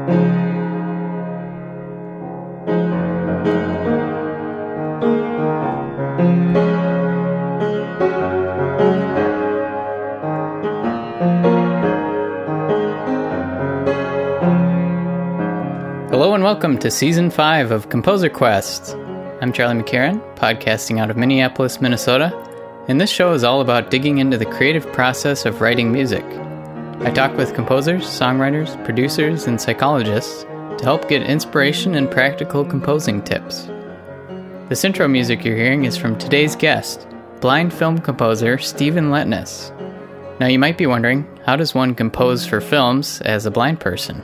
Hello and welcome to Season 5 of Composer Quest. I'm Charlie McCarran, podcasting out of Minneapolis, Minnesota, and this show is all about digging into the creative process of writing music. I talk with composers, songwriters, producers, and psychologists to help get inspiration and practical composing tips. This intro music you're hearing is from today's guest, blind film composer Stephen Letnes. Now you might be wondering, how does one compose for films as a blind person?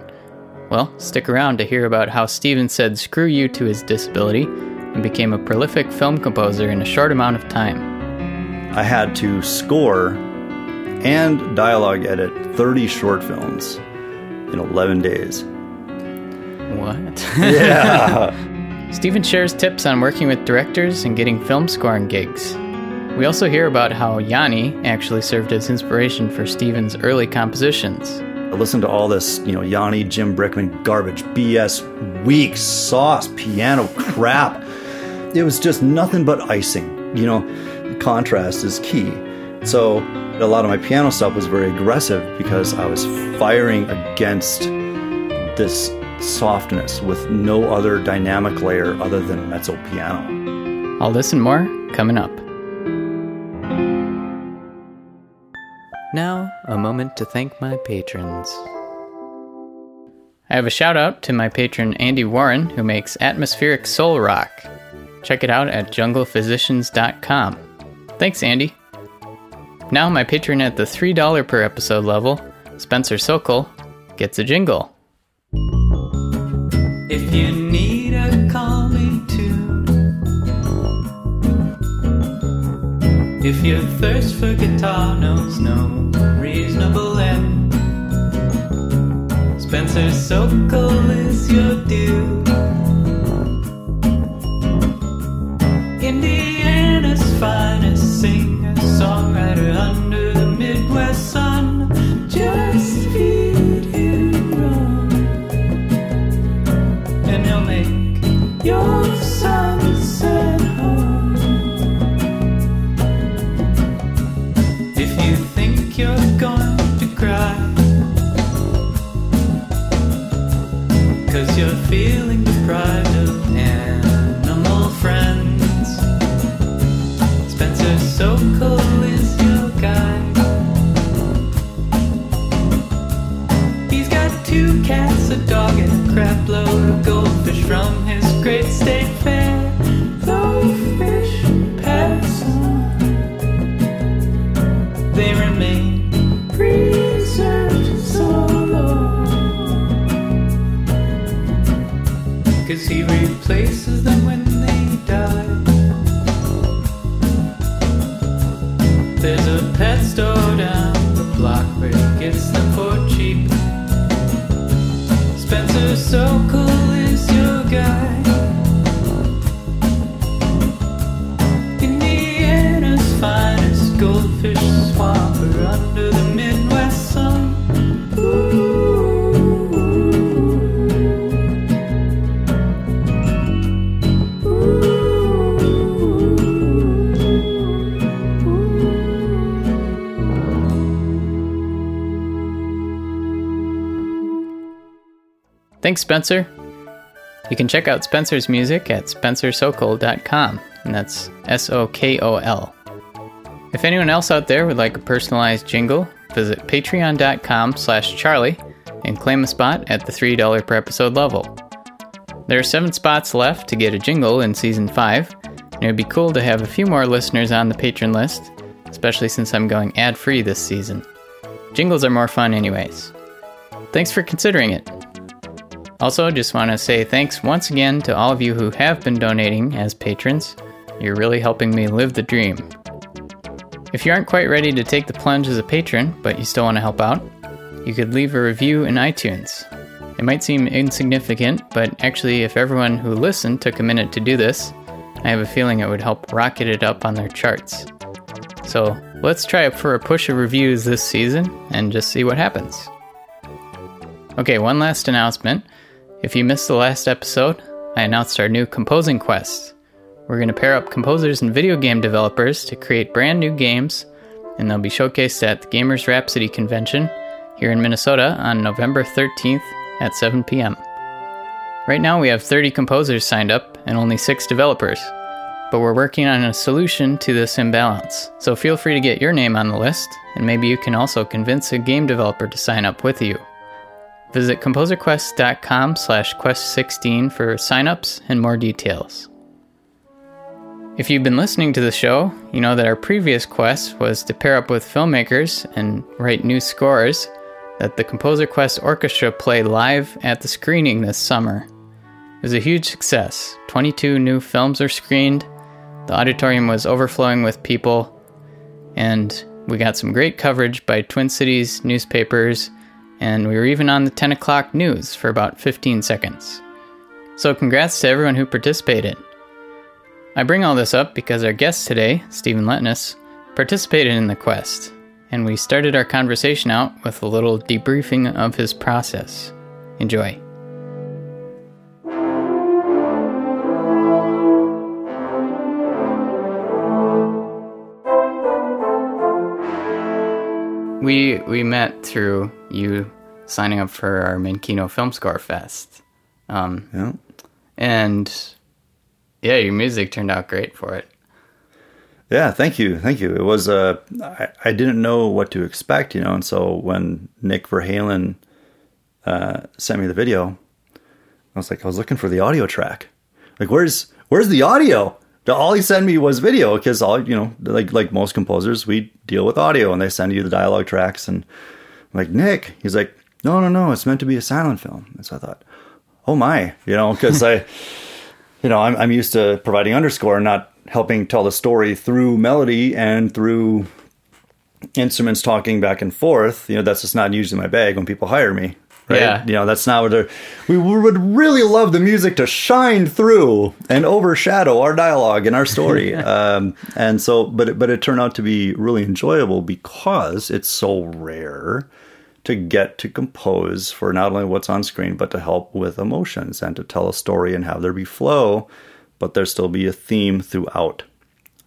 Well, stick around to hear about how Stephen said screw you to his disability and became a prolific film composer in a short amount of time. I had to score and dialogue edit 30 short films in 11 days. What? Yeah. Stephen shares tips on working with directors and getting film scoring gigs. We also hear about how Yanni actually served as inspiration for Stephen's early compositions. I listened to all this, you know, Yanni, Jim Brickman garbage, BS, weak sauce, piano crap. It was just nothing but icing. You know, contrast is key. So a lot of my piano stuff was very aggressive because I was firing against this softness with no other dynamic layer other than mezzo piano. All this and more coming up. Now, a moment to thank my patrons. I have a shout out to my patron Andy Warren, who makes atmospheric soul rock. Check it out at junglephysicians.com. Thanks, Andy. Now, my patron at the $3 per episode level, Spencer Sokol, gets a jingle. If you need a calming tune, if your thirst for guitar knows no reasonable end, Spencer Sokol is your dude. Indiana's finest singer, think Spencer. You can check out Spencer's music at spencersokol.com, and that's S O K O L. If anyone else out there would like a personalized jingle, visit patreon.com slash charlie and claim a spot at the $3 per episode level. There are seven spots left to get a jingle in season 5, and it would be cool to have a few more listeners on the patron list, especially since I'm going ad free this season. Jingles are more fun, anyways. Thanks for considering it. Also, just want to say thanks once again to all of you who have been donating as patrons. You're really helping me live the dream. If you aren't quite ready to take the plunge as a patron, but you still want to help out, you could leave a review in iTunes. It might seem insignificant, but actually, if everyone who listened took a minute to do this, I have a feeling it would help rocket it up on their charts. So let's try for a push of reviews this season and just see what happens. Okay, one last announcement. If you missed the last episode, I announced our new composing quest. We're going to pair up composers and video game developers to create brand new games, and they'll be showcased at the Gamers Rhapsody Convention here in Minnesota on November 13th at 7 p.m. Right now, we have 30 composers signed up and only 6 developers, but we're working on a solution to this imbalance. So feel free to get your name on the list, and maybe you can also convince a game developer to sign up with you. Visit composerquest.com slash quest16 for signups and more details. If you've been listening to the show, you know that our previous quest was to pair up with filmmakers and write new scores that the Composer Quest Orchestra played live at the screening this summer. It was a huge success. 22 new films were screened, the auditorium was overflowing with people, and we got some great coverage by Twin Cities newspapers and we were even on the 10 o'clock news for about 15 seconds. So, congrats to everyone who participated. I bring all this up because our guest today, Stephen Letnes, participated in the quest, and we started our conversation out with a little debriefing of his process. Enjoy. We we met through you signing up for our Minkino Film Score Fest. Um, Yeah. and yeah, your music turned out great for it. Yeah, thank you, thank you. It was uh, I, I didn't know what to expect, you know, and so when Nick Verhalen uh, sent me the video, I was like, I was looking for the audio track. Like, where's where's the audio? All he sent me was video because all you know, like like most composers, we deal with audio and they send you the dialogue tracks. And I'm like Nick, he's like, no, no, no, it's meant to be a silent film. And so I thought, oh my, you know, because I, you know, I'm I'm used to providing underscore, not helping tell the story through melody and through instruments talking back and forth. You know, that's just not usually my bag when people hire me. Right? Yeah. You know, that's not what they're, we would really love the music to shine through and overshadow our dialogue and our story. um, and so, but it, but it turned out to be really enjoyable because it's so rare to get to compose for not only what's on screen, but to help with emotions and to tell a story and have there be flow, but there still be a theme throughout.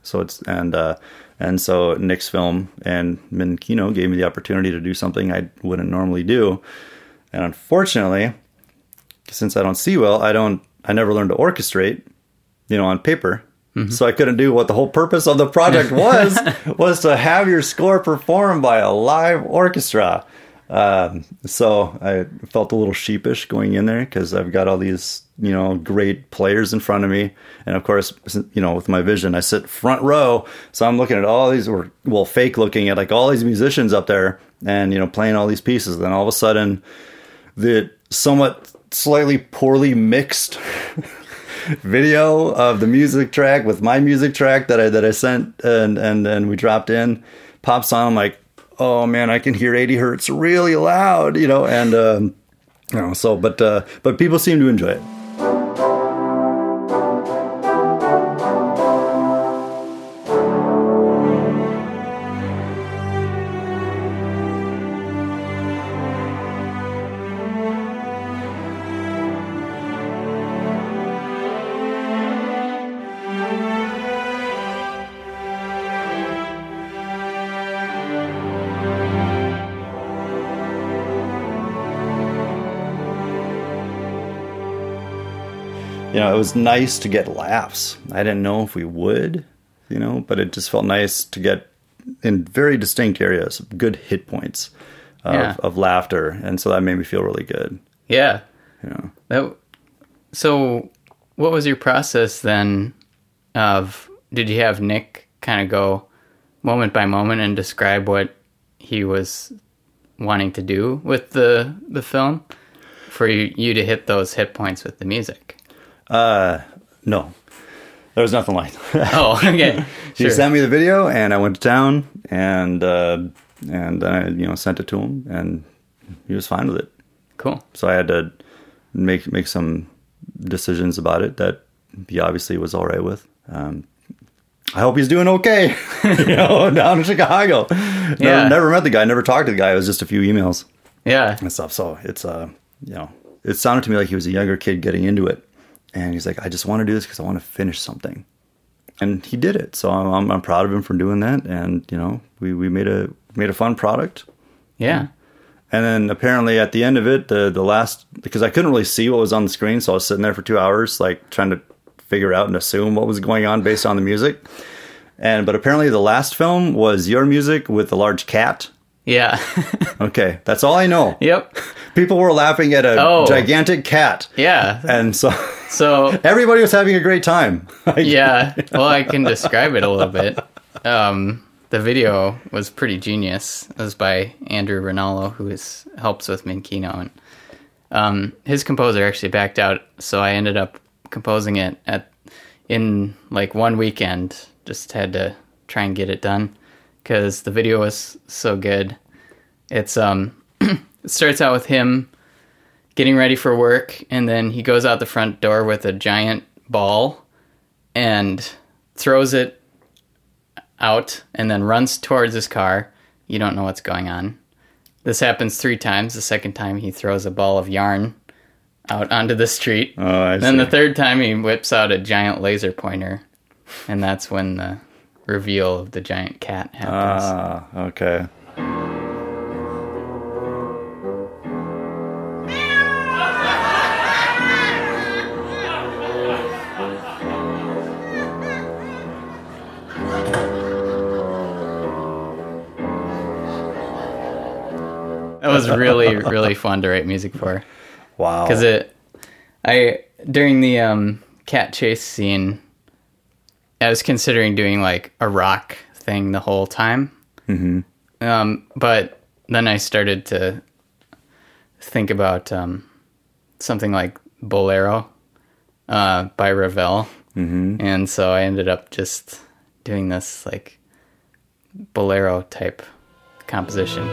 So it's and uh, and so Nick's film and Minkino gave me the opportunity to do something I wouldn't normally do, and unfortunately, since I don't see well, I don't I never learned to orchestrate, you know, on paper. So I couldn't do what the whole purpose of the project was was to have your score performed by a live orchestra. Um, so I felt a little sheepish going in there because I've got all these, you know, great players in front of me. And of course, you know, with my vision, I sit front row. So I'm looking at all these, or well, fake looking at like all these musicians up there and, you know, playing all these pieces. Then all of a sudden, the somewhat slightly poorly mixed video of the music track with my music track that I that I sent and and and we dropped in pops on. I'm like, oh man, I can hear 80 hertz really loud, you know, and um, you know, so but uh, but people seem to enjoy it. Was nice to get laughs. I didn't know if we would, you know, but it just felt nice to get in very distinct areas, good hit points of, Yeah. of laughter. And so that made me feel really good. Yeah. You know, That, so, what was your process then? Of did you have Nick kind of go moment by moment and describe what he was wanting to do with the the film for you, you to hit those hit points with the music? Uh, no, there was nothing like that. Oh, okay, He sure. sent me the video, and I went to town, and uh, and then I, you know, sent it to him, and he was fine with it. Cool. So I had to make make some decisions about it that he obviously was all right with. Um, I hope he's doing okay. you know, down in Chicago. Never, Yeah. never met the guy. Never talked to the guy. It was just a few emails. Yeah. and stuff. So it's uh, you know, it sounded to me like he was a younger kid getting into it, and he's like, I just want to do this because I want to finish something, and he did it. So I'm, I'm I'm proud of him for doing that, and you know, we we made a made a fun product. Yeah. And then apparently at the end of it, the the last because I couldn't really see what was on the screen, so I was sitting there for two hours, like trying to figure out and assume what was going on based on the music. And but apparently the last film was your music with the large cat. Yeah. Okay, that's all I know. yep. People were laughing at a Oh. gigantic cat, Yeah. and so So everybody was having a great time. yeah. Well, I can describe it a little bit. Um, the video was pretty genius. It was by Andrew Rinaldo, who is helps with Minkino, and um, his composer actually backed out, so I ended up composing it at in like one weekend. Just had to try and get it done because the video was so good. It's um, it starts out with him getting ready for work, and then he goes out the front door with a giant ball and throws it out and then runs towards his car. You don't know what's going on. This happens three times. The second time, he throws a ball of yarn out onto the street. Oh, I then see. the third time, he whips out a giant laser pointer. And that's when the reveal of the giant cat happens. Ah, okay. That was really, really fun to write music for. Wow. because it i during the um cat chase scene i was considering doing like a rock thing the whole time mm-hmm. um but then i started to think about um something like bolero uh by ravel mm-hmm. and so i ended up just doing this like bolero type composition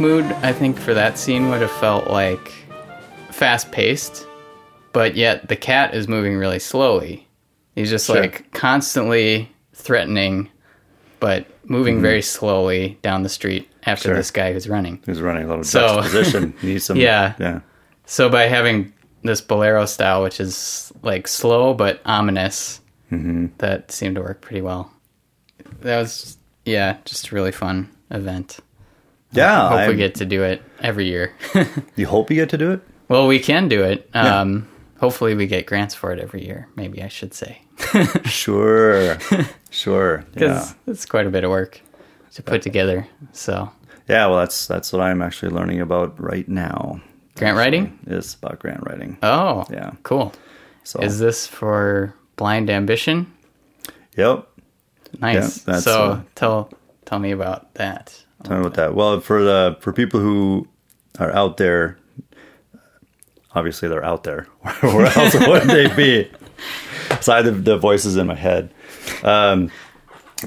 mood i think for that scene would have felt like fast paced but yet the cat is moving really slowly he's just Sure. like constantly threatening but moving mm-hmm. very slowly down the street after Sure. this guy who's running was running a little So- juxtaposition. You need some. Yeah. Yeah. so by having this bolero style which is like slow but ominous mm-hmm. that seemed to work pretty well that was yeah just a really fun event Yeah. hope we I'm- get to do it every year You hope you get to do it? Well, we can do it. Um, Hopefully, we get grants for it every year. Maybe I should say, Sure. sure. because Yeah. it's quite a bit of work to put together. So, Yeah, well that's that's what I'm actually learning about right now. grant writing. Is about grant writing. Oh, Yeah. cool. So Is this for Blind Ambition? Yep. Nice. Yeah, that's, so uh, tell tell me about that. Tell me about that. Well, for the for people who are out there, obviously they're out there. Where else would they be? Aside the, the voices in my head. Um,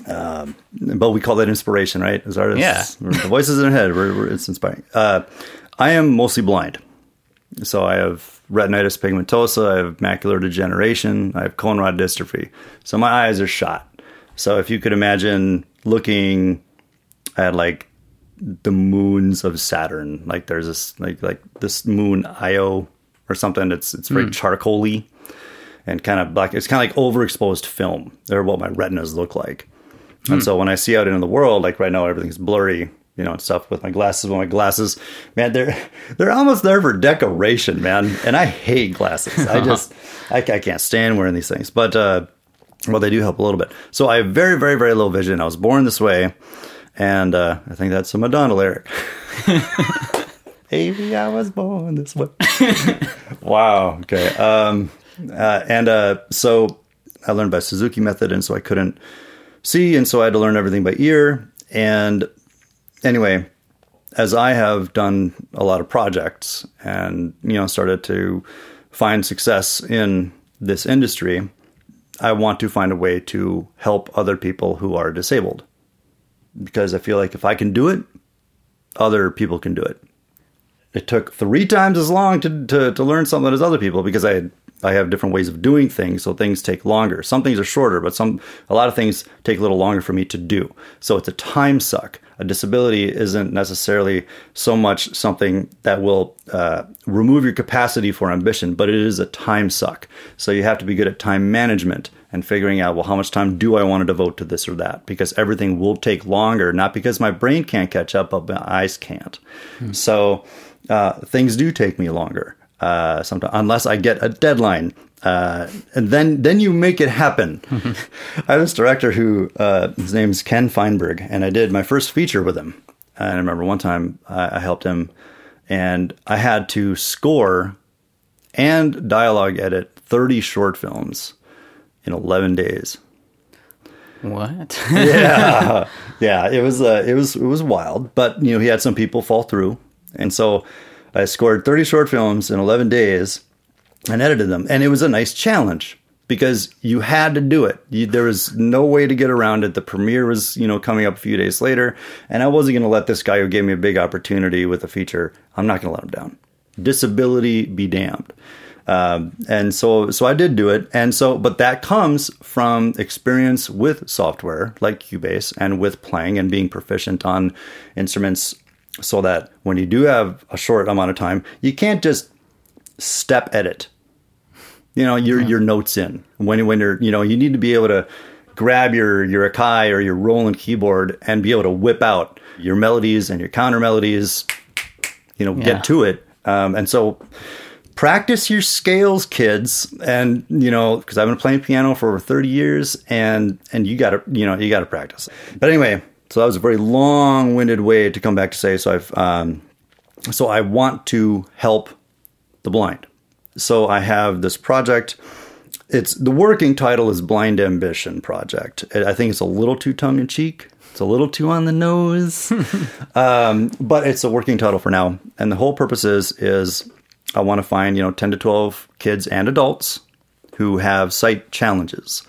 um, but we call that inspiration, right? As artists, Yeah. The voices in our head, we're, we're, it's inspiring. Uh, I am mostly blind, so I have retinitis pigmentosa, I have macular degeneration, I have cone rod dystrophy. So my eyes are shot. So if you could imagine looking at like the moons of Saturn. Like there's this like like this moon Io or something. It's it's very charcoaly and kind of black. It's kind of like overexposed film. They're what my retinas look like. And so when I see out into the world, like right now everything's blurry, you know, and stuff with my glasses. With my glasses, man, they're they're almost there for decoration, man. And I hate glasses. I just I, I can't stand wearing these things. But uh, well, they do help a little bit. So I have very very very low vision. I was born this way. And uh, I think that's a Madonna lyric. Maybe I was born this way. wow. Okay. Um, uh, and uh, so I learned by Suzuki method, and so I couldn't see, and so I had to learn everything by ear. And anyway, as I have done a lot of projects and you know started to find success in this industry, I want to find a way to help other people who are disabled. Because I feel like if I can do it, other people can do it. It took three times as long to, to, to learn something as other people because I I have different ways of doing things, so things take longer. Some things are shorter, but some a lot of things take a little longer for me to do. So it's a time suck. A disability isn't necessarily so much something that will uh, remove your capacity for ambition, but it is a time suck. So you have to be good at time management and figuring out, well, how much time do I want to devote to this or that? Because everything will take longer, not because my brain can't catch up, but my eyes can't. Hmm. So uh, things do take me longer uh, sometimes, unless I get a deadline. Uh, and then, then you make it happen. I have this director who uh, his name's Ken Feinberg, and I did my first feature with him. And I remember one time I, I helped him, and I had to score and dialogue edit 30 short films in 11 days. What? yeah, yeah. It was uh, it was it was wild, but you know he had some people fall through, and so I scored 30 short films in 11 days and edited them. And it was a nice challenge because you had to do it. You, there was no way to get around it. The premiere was, you know, coming up a few days later, and I wasn't going to let this guy who gave me a big opportunity with a feature. I'm not going to let him down. Disability be damned. Um, and so, so I did do it. And so, but that comes from experience with software like Cubase and with playing and being proficient on instruments so that when you do have a short amount of time, you can't just step edit. You know, your yeah. your notes in when when you're you know you need to be able to grab your your Akai or your Roland keyboard and be able to whip out your melodies and your counter melodies. You know, yeah. get to it. Um, and so practice your scales kids and you know because i've been playing piano for over 30 years and and you gotta you know you gotta practice but anyway so that was a very long-winded way to come back to say. So I've um, so I want to help the blind. So I have this project. It's the working title is Blind Ambition Project. I think it's a little too tongue in cheek. It's a little too on the nose, um, but it's a working title for now. And the whole purpose is is I want to find you know ten to twelve kids and adults who have sight challenges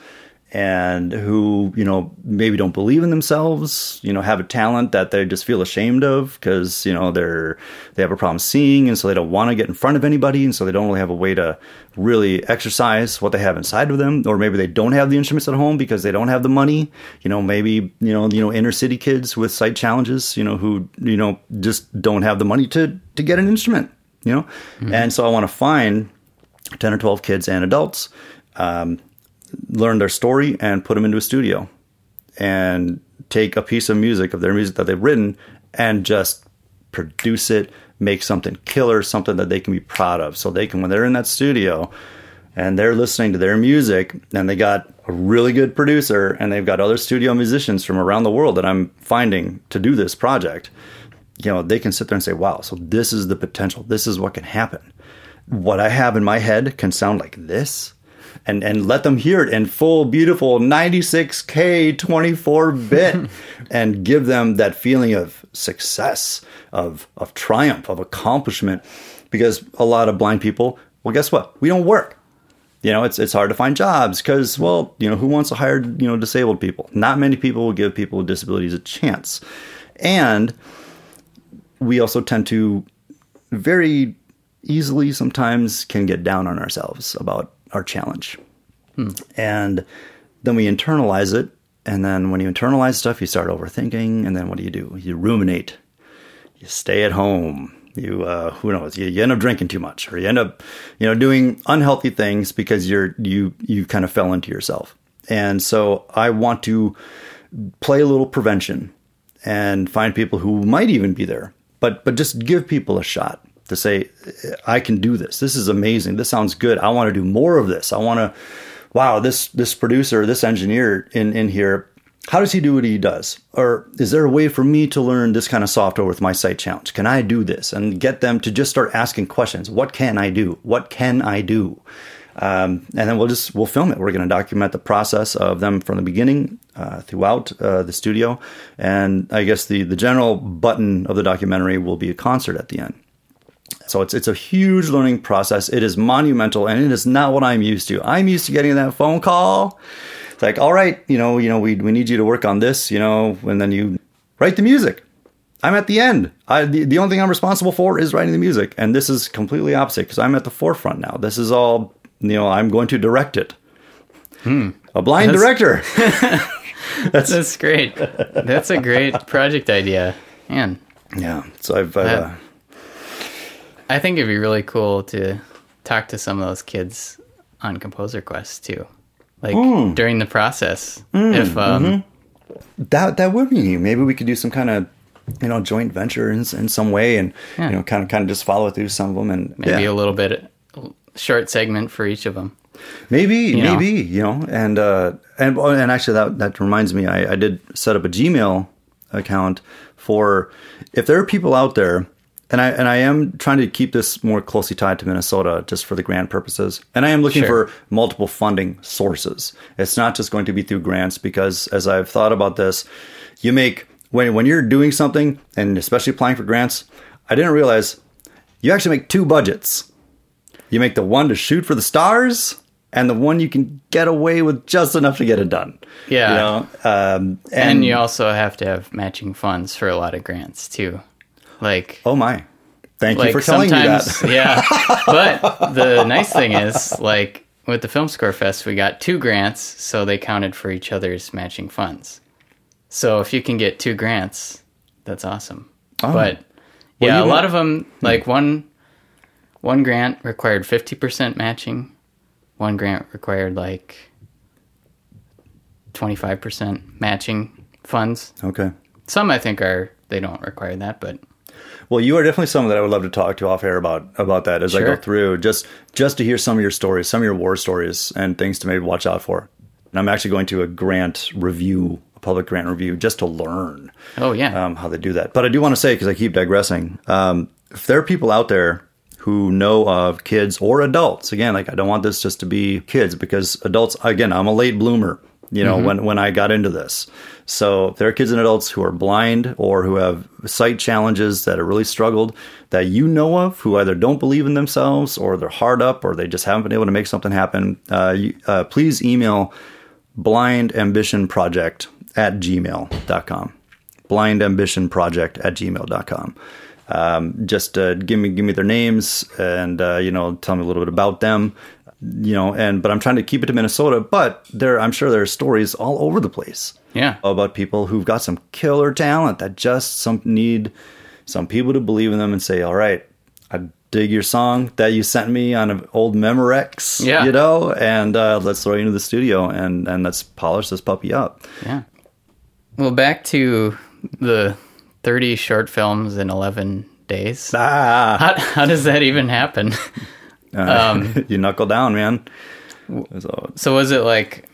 and who you know maybe don't believe in themselves you know have a talent that they just feel ashamed of because you know they're they have a problem seeing and so they don't want to get in front of anybody and so they don't really have a way to really exercise what they have inside of them or maybe they don't have the instruments at home because they don't have the money. You know maybe you know you know inner city kids with sight challenges you know who you know just don't have the money to to get an instrument you know mm-hmm. and so i want to find 10 or 12 kids and adults um, learn their story and put them into a studio and take a piece of music of their music that they've written and just produce it, make something killer, something that they can be proud of. So they can, when they're in that studio and they're listening to their music and they got a really good producer and they've got other studio musicians from around the world that I'm finding to do this project, you know, they can sit there and say, wow, so this is the potential. This is what can happen. What I have in my head can sound like this and and let them hear it in full beautiful 96k 24 bit and give them that feeling of success of of triumph of accomplishment because a lot of blind people well guess what we don't work you know it's it's hard to find jobs because well you know who wants to hire you know disabled people not many people will give people with disabilities a chance and we also tend to very easily sometimes can get down on ourselves about our challenge. Hmm. And then we internalize it. And then when you internalize stuff, you start overthinking. And then what do you do? You ruminate. You stay at home. You, uh, who knows? You, you end up drinking too much, or you end up, you know, doing unhealthy things because you're you you kind of fell into yourself. And so I want to play a little prevention and find people who might even be there, but but just give people a shot to say, I can do this. This is amazing. This sounds good. I want to do more of this. I want to, wow, this, this producer, this engineer in, in here, how does he do what he does? Or is there a way for me to learn this kind of software with my sight challenge? Can I do this? And get them to just start asking questions. What can I do? What can I do? Um, and then we'll just we'll film it. We're going to document the process of them from the beginning uh, throughout uh, the studio, and I guess the the general button of the documentary will be a concert at the end So it's it's a huge learning process. It is monumental, and it is not what I'm used to. I'm used to getting that phone call. It's like, all right, you know, you know, we we need you to work on this, you know, and then you write the music. I'm at the end. I, the, the only thing I'm responsible for is writing the music, and this is completely opposite because I'm at the forefront now. This is all, you know, I'm going to direct it. A blind That's- director. That's, That's great. That's a great project idea. Man, yeah. So I've. Uh, I think it'd be really cool to talk to some of those kids on Composer Quest too. Like Hmm. during the process. if um mm-hmm. that that would be maybe we could do some kind of you know joint venture in, in some way and Yeah. you know kind of kind of just follow through some of them and maybe yeah, a little bit short segment for each of them. maybe know. maybe you know and uh and and actually that that reminds me I, I did set up a gmail account for if there are people out there and I and I am trying to keep this more closely tied to Minnesota just for the grant purposes. And I am looking Sure. for multiple funding sources. It's not just going to be through grants because as I've thought about this, you make when when you're doing something and especially applying for grants, I didn't realize you actually make two budgets. You make the one to shoot for the stars and the one you can get away with just enough to get it done. Yeah. You know? um, And, and, you also have to have matching funds for a lot of grants too. Like oh my. Thank you for telling me that. yeah. But the nice thing is like with the Film Score Fest we got two grants, so they counted for each other's matching funds. So if you can get two grants, that's awesome. Oh. But Well, yeah, a lot of them like one one grant required 50% matching. One grant required like 25% matching funds. Okay. Some I think are they don't require that, but Well, you are definitely someone that I would love to talk to off air about about that as I go through, just just to hear some of your stories, some of your war stories, and things to maybe watch out for. And I'm actually going to a grant review, a public grant review, just to learn oh yeah. um, how they do that. But I do want to say because I keep digressing, um, if there are people out there who know of kids or adults, again, like I don't want this just to be kids because adults, again, I'm a late bloomer. You know, when when I got into this, so if there are kids and adults who are blind or who have sight challenges that have really struggled that you know of, who either don't believe in themselves or they're hard up or they just haven't been able to make something happen, uh, you, uh, please email blindambitionproject at gmail.com blindambitionproject at gmail.com um, just uh, give me give me their names and uh, you know tell me a little bit about them you know and but i'm trying to keep it to minnesota but there i'm sure there are stories all over the place yeah. about people who've got some killer talent that just some need some people to believe in them and say all right i dig your song that you sent me on an old memorex Yeah. you know and uh, let's throw you into the studio and and let's polish this puppy up Yeah. Well, back to the 30 short films in 11 days. ah. How, how does that even happen? Um, you knuckle down man. so so was it like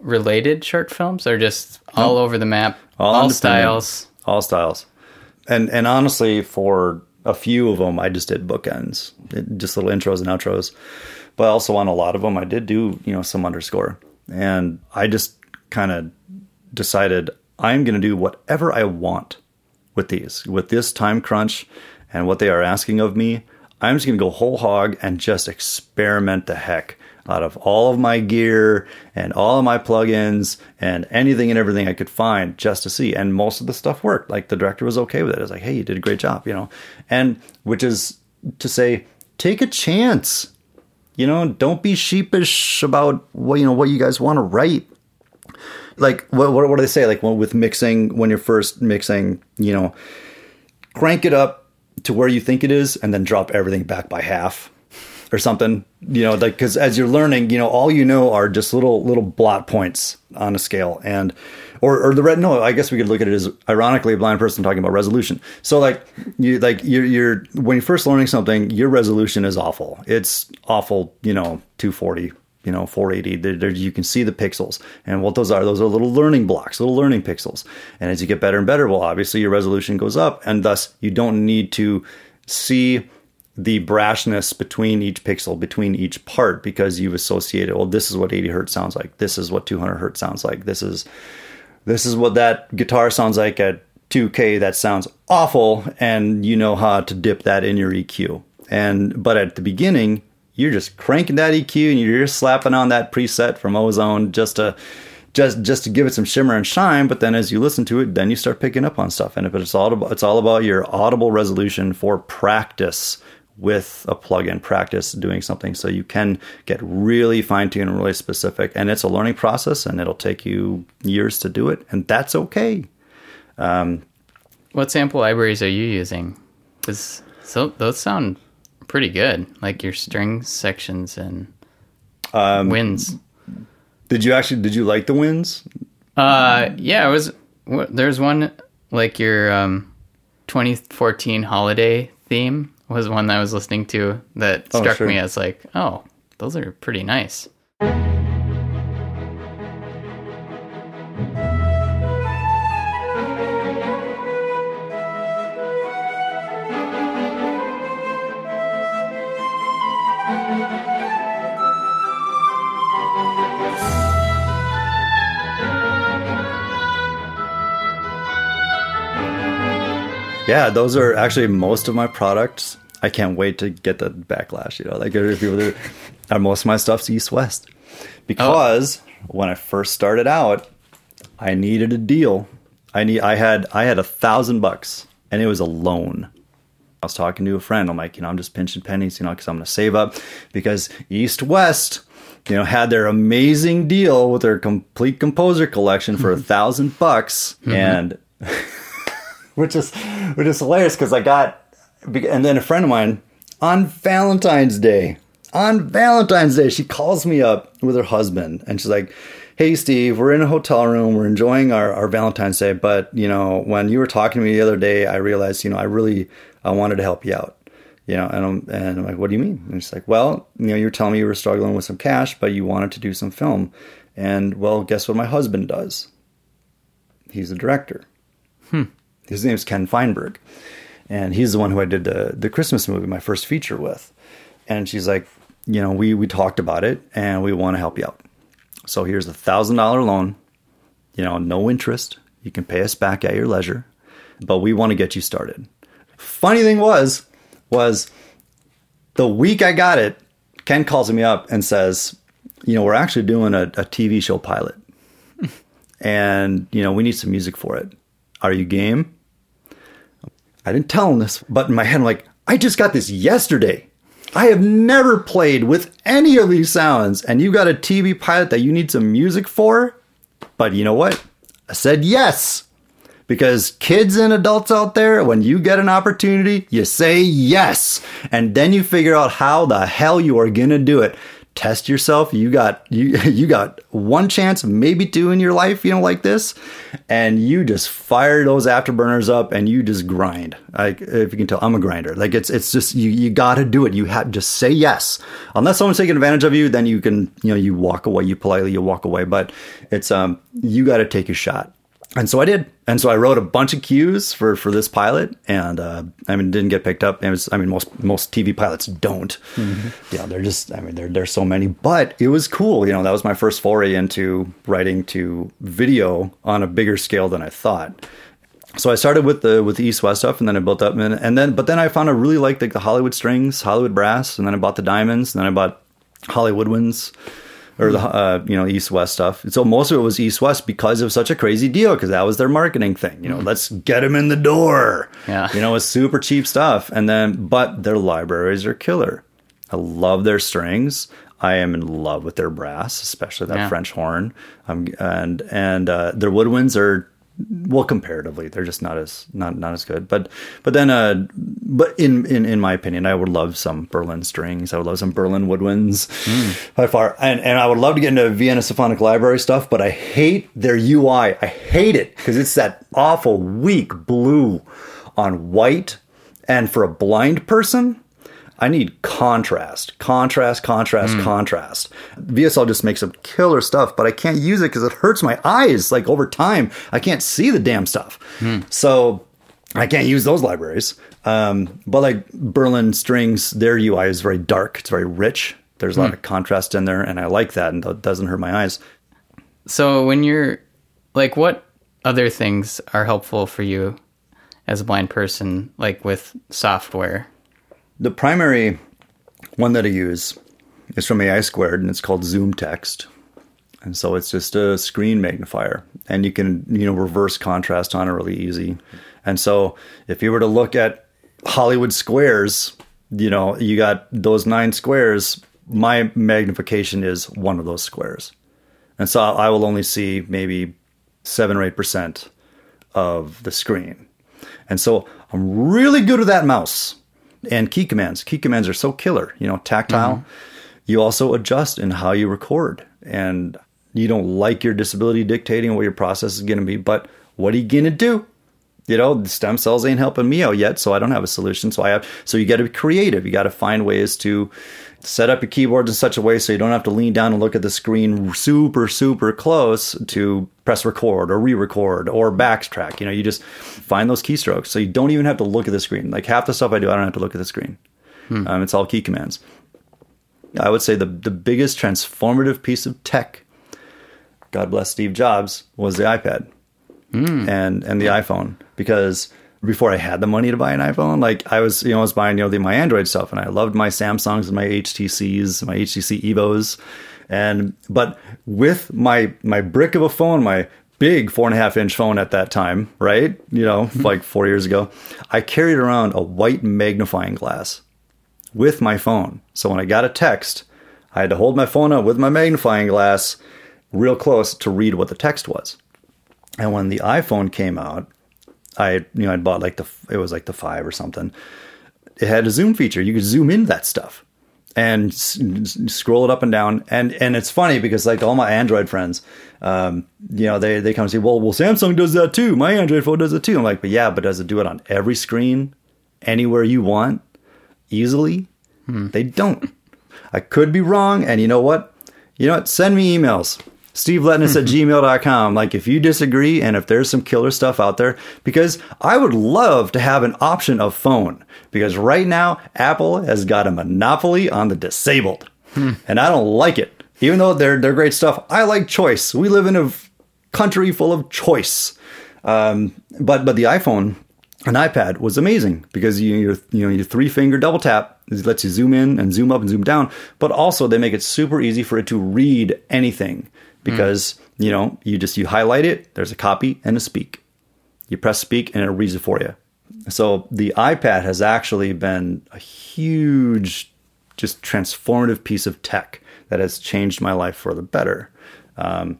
related short films or just all over the map? All All, styles? all styles. And and honestly for a few of them i just did bookends. It- just little intros and outros. But also on a lot of them i did do you know some underscore. And i just kind of decided i'm going to do whatever i want with these with this time crunch and what they are asking of me i'm just going to go whole hog and just experiment the heck out of all of my gear and all of my plugins and anything and everything I could find just to see. And most of the stuff worked. Like the director was okay with it. It was like, hey, you did a great job, you know. And which is to say, take a chance. You know, don't be sheepish about what you know what you guys want to write. Like what what, what do they say? Like when, with mixing, when you're first mixing, you know, crank it up to where you think it is, and then drop everything back by half or something. You know, like because as you're learning, you know, all you know are just little little blot points on a scale, and or or the red. No, I guess we could look at it as ironically a blind person talking about resolution. So like you like you're you're when you're first learning something, your resolution is awful. It's awful. You know, 240. You know, 480. There, you can see the pixels, and what those are, those are little learning blocks, little learning pixels. And as you get better and better, well, obviously your resolution goes up, and thus you don't need to see the brashness between each pixel, between each part, because you've associated, well, this is what 80 hertz sounds like. This is what 200 hertz sounds like. This is this is what that guitar sounds like at 2K. That sounds awful, and you know how to dip that in your EQ. And but at the beginning, you're just cranking that EQ and you're just slapping on that preset from Ozone just to just just to give it some shimmer and shine. But then as you listen to it, then you start picking up on stuff. And it's all about, it's all about your audible resolution for practice with a plugin practice doing something so you can get really fine tuned and really specific and it's a learning process and it'll take you years to do it and that's okay um, What sample libraries are you using? Because so those sound pretty good, like your string sections and Um, winds. did you actually did you like the wins Uh, yeah, it was. There's one like your um, 2014 holiday theme was one that I was listening to that Oh, struck sure. me as like, oh, those are pretty nice. Yeah, those are actually most of my products. I can't wait to get the backlash. You know, like people do, uh, most of my stuff's East West because when I first started out, I needed a deal. I need. I had. I had a thousand bucks, and it was a loan. I was talking to a friend. I'm like, you know, I'm just pinching pennies, you know, because I'm going to save up because East West, you know, had their amazing deal with their complete composer collection for a thousand bucks, and which is which is hilarious because I got and then a friend of mine on Valentine's Day on Valentine's Day she calls me up with her husband and she's like hey Steve we're in a hotel room we're enjoying our, our Valentine's Day but you know when you were talking to me the other day I realized you know I really I wanted to help you out you know and I'm, and I'm like what do you mean? And she's like well you know you were telling me you were struggling with some cash but you wanted to do some film and well guess what my husband does? He's a director his name's Ken Feinberg, and he's the one who I did the the Christmas movie, my first feature with. And she's like, you know, we we talked about it, and we want to help you out. So here's a thousand dollar loan, you know, no interest. You can pay us back at your leisure, but we want to get you started. Funny thing was, was the week I got it, Ken calls me up and says, you know, we're actually doing a, a TV show pilot, and you know, we need some music for it. Are you game? I didn't tell him this, but in my head, I'm like, I just got this yesterday. I have never played with any of these sounds, and you got a TV pilot that you need some music for? But you know what? I said yes. Because kids and adults out there, when you get an opportunity, you say yes. And then you figure out how the hell you are gonna do it. Test yourself. You got you you got one chance, maybe two in your life, you know, like this, and you just fire those afterburners up and you just grind. Like if you can tell, I'm a grinder. Like it's it's just you you got to do it. You have just say yes. Unless someone's taking advantage of you, then you can you know you walk away. You politely you walk away. But it's um you got to take a shot. And so I did. And so I wrote a bunch of cues for, for this pilot, and uh, I mean, didn't get picked up. Was, I mean, most most TV pilots don't. Yeah, they're just, I mean, there there's so many. But it was cool. You know, that was my first foray into writing to video on a bigger scale than I thought. So I started with the with the East West stuff, and then I built up, and, and then but then I found I really liked like the Hollywood strings, Hollywood brass, and then I bought the diamonds, and then I bought Hollywood winds or the uh, you know East West stuff. So most of it was East West because it was such a crazy deal because that was their marketing thing. You know, let's get them in the door. Yeah. you know, it's super cheap stuff. And then, but their libraries are killer. I love their strings. I am in love with their brass, especially that Yeah. French horn. Um, and and uh, their woodwinds are well comparatively they're just not as not not as good. But but then uh but in in in my opinion i would love some berlin strings. I would love some berlin woodwinds by far. And and i would love to get into vienna symphonic library stuff but i hate their ui i. Hate it because it's that awful weak blue on white. And for a blind person I need contrast, contrast, contrast, hmm. contrast. VSL just makes some killer stuff, but I can't use it because it hurts my eyes. Like over time, I can't see the damn stuff. Hmm. So I can't use those libraries. Um, but like Berlin Strings, their UI is very dark. It's very rich. There's a lot hmm. of contrast in there, and I like that, and it doesn't hurt my eyes. So when you're like, what other things are helpful for you as a blind person, like with software? The primary one that I use is from AI Squared, and it's called Zoom Text. And so it's just a screen magnifier, and you can you know reverse contrast on it really easy. And so if you were to look at Hollywood squares, you know you got those nine squares. My magnification is one of those squares, and so I will only see maybe seven or eight percent of the screen. And so I'm really good with that mouse and key commands. Key commands are so killer, you know, tactile. Mm-hmm. You also adjust in how you record and you don't like your disability dictating what your process is going to be, but what are you going to do? You know, the stem cells ain't helping me out yet, so I don't have a solution. So I have, so you got to be creative. You got to find ways to set up your keyboards in such a way so you don't have to lean down and look at the screen super super close to press record or re-record or backtrack. You know you just find those keystrokes. So you don't even have to look at the screen. Like half the stuff i do i don't have to look at the screen. Hmm. um, it's all key commands. I would say the, the biggest transformative piece of tech god bless steve jobs was the ipad hmm. and and the iphone. Because before I had the money to buy an iPhone, like I was, you know, I was buying, you know, the, my Android stuff and I loved my Samsungs and my HTCs, my HTC Evos. And, but with my, my brick of a phone, my big four and a half inch phone at that time, right? You know, mm-hmm. like four years ago, I carried around a white magnifying glass with my phone. So when I got a text, I had to hold my phone up with my magnifying glass real close to read what the text was. And when the iPhone came out, I you know I'd bought like the it was like the five or something. It had a zoom feature. You could zoom in that stuff and s- scroll it up and down. And and it's funny because like all my Android friends, um, you know, they they come and say, well, well, Samsung does that too. My Android phone does it too. I'm like, but yeah, but does it do it on every screen, anywhere you want, easily? Hmm. They don't. I could be wrong. And you know what? You know what? Send me emails steveletness at gmail.com. Like, if you disagree and if there's some killer stuff out there, because I would love to have an option of phone. Because right now, Apple has got a monopoly on the disabled. Hmm. And I don't like it. Even though they're, they're great stuff, I like choice. We live in a country full of choice. Um, but, but the iPhone an iPad was amazing because you your you know your three finger double tap lets you zoom in and zoom up and zoom down, but also they make it super easy for it to read anything because mm. you know you just you highlight it there's a copy and a speak. You press speak and it reads it for you. So the ipad has actually been a huge just transformative piece of tech that has changed my life for the better. Um,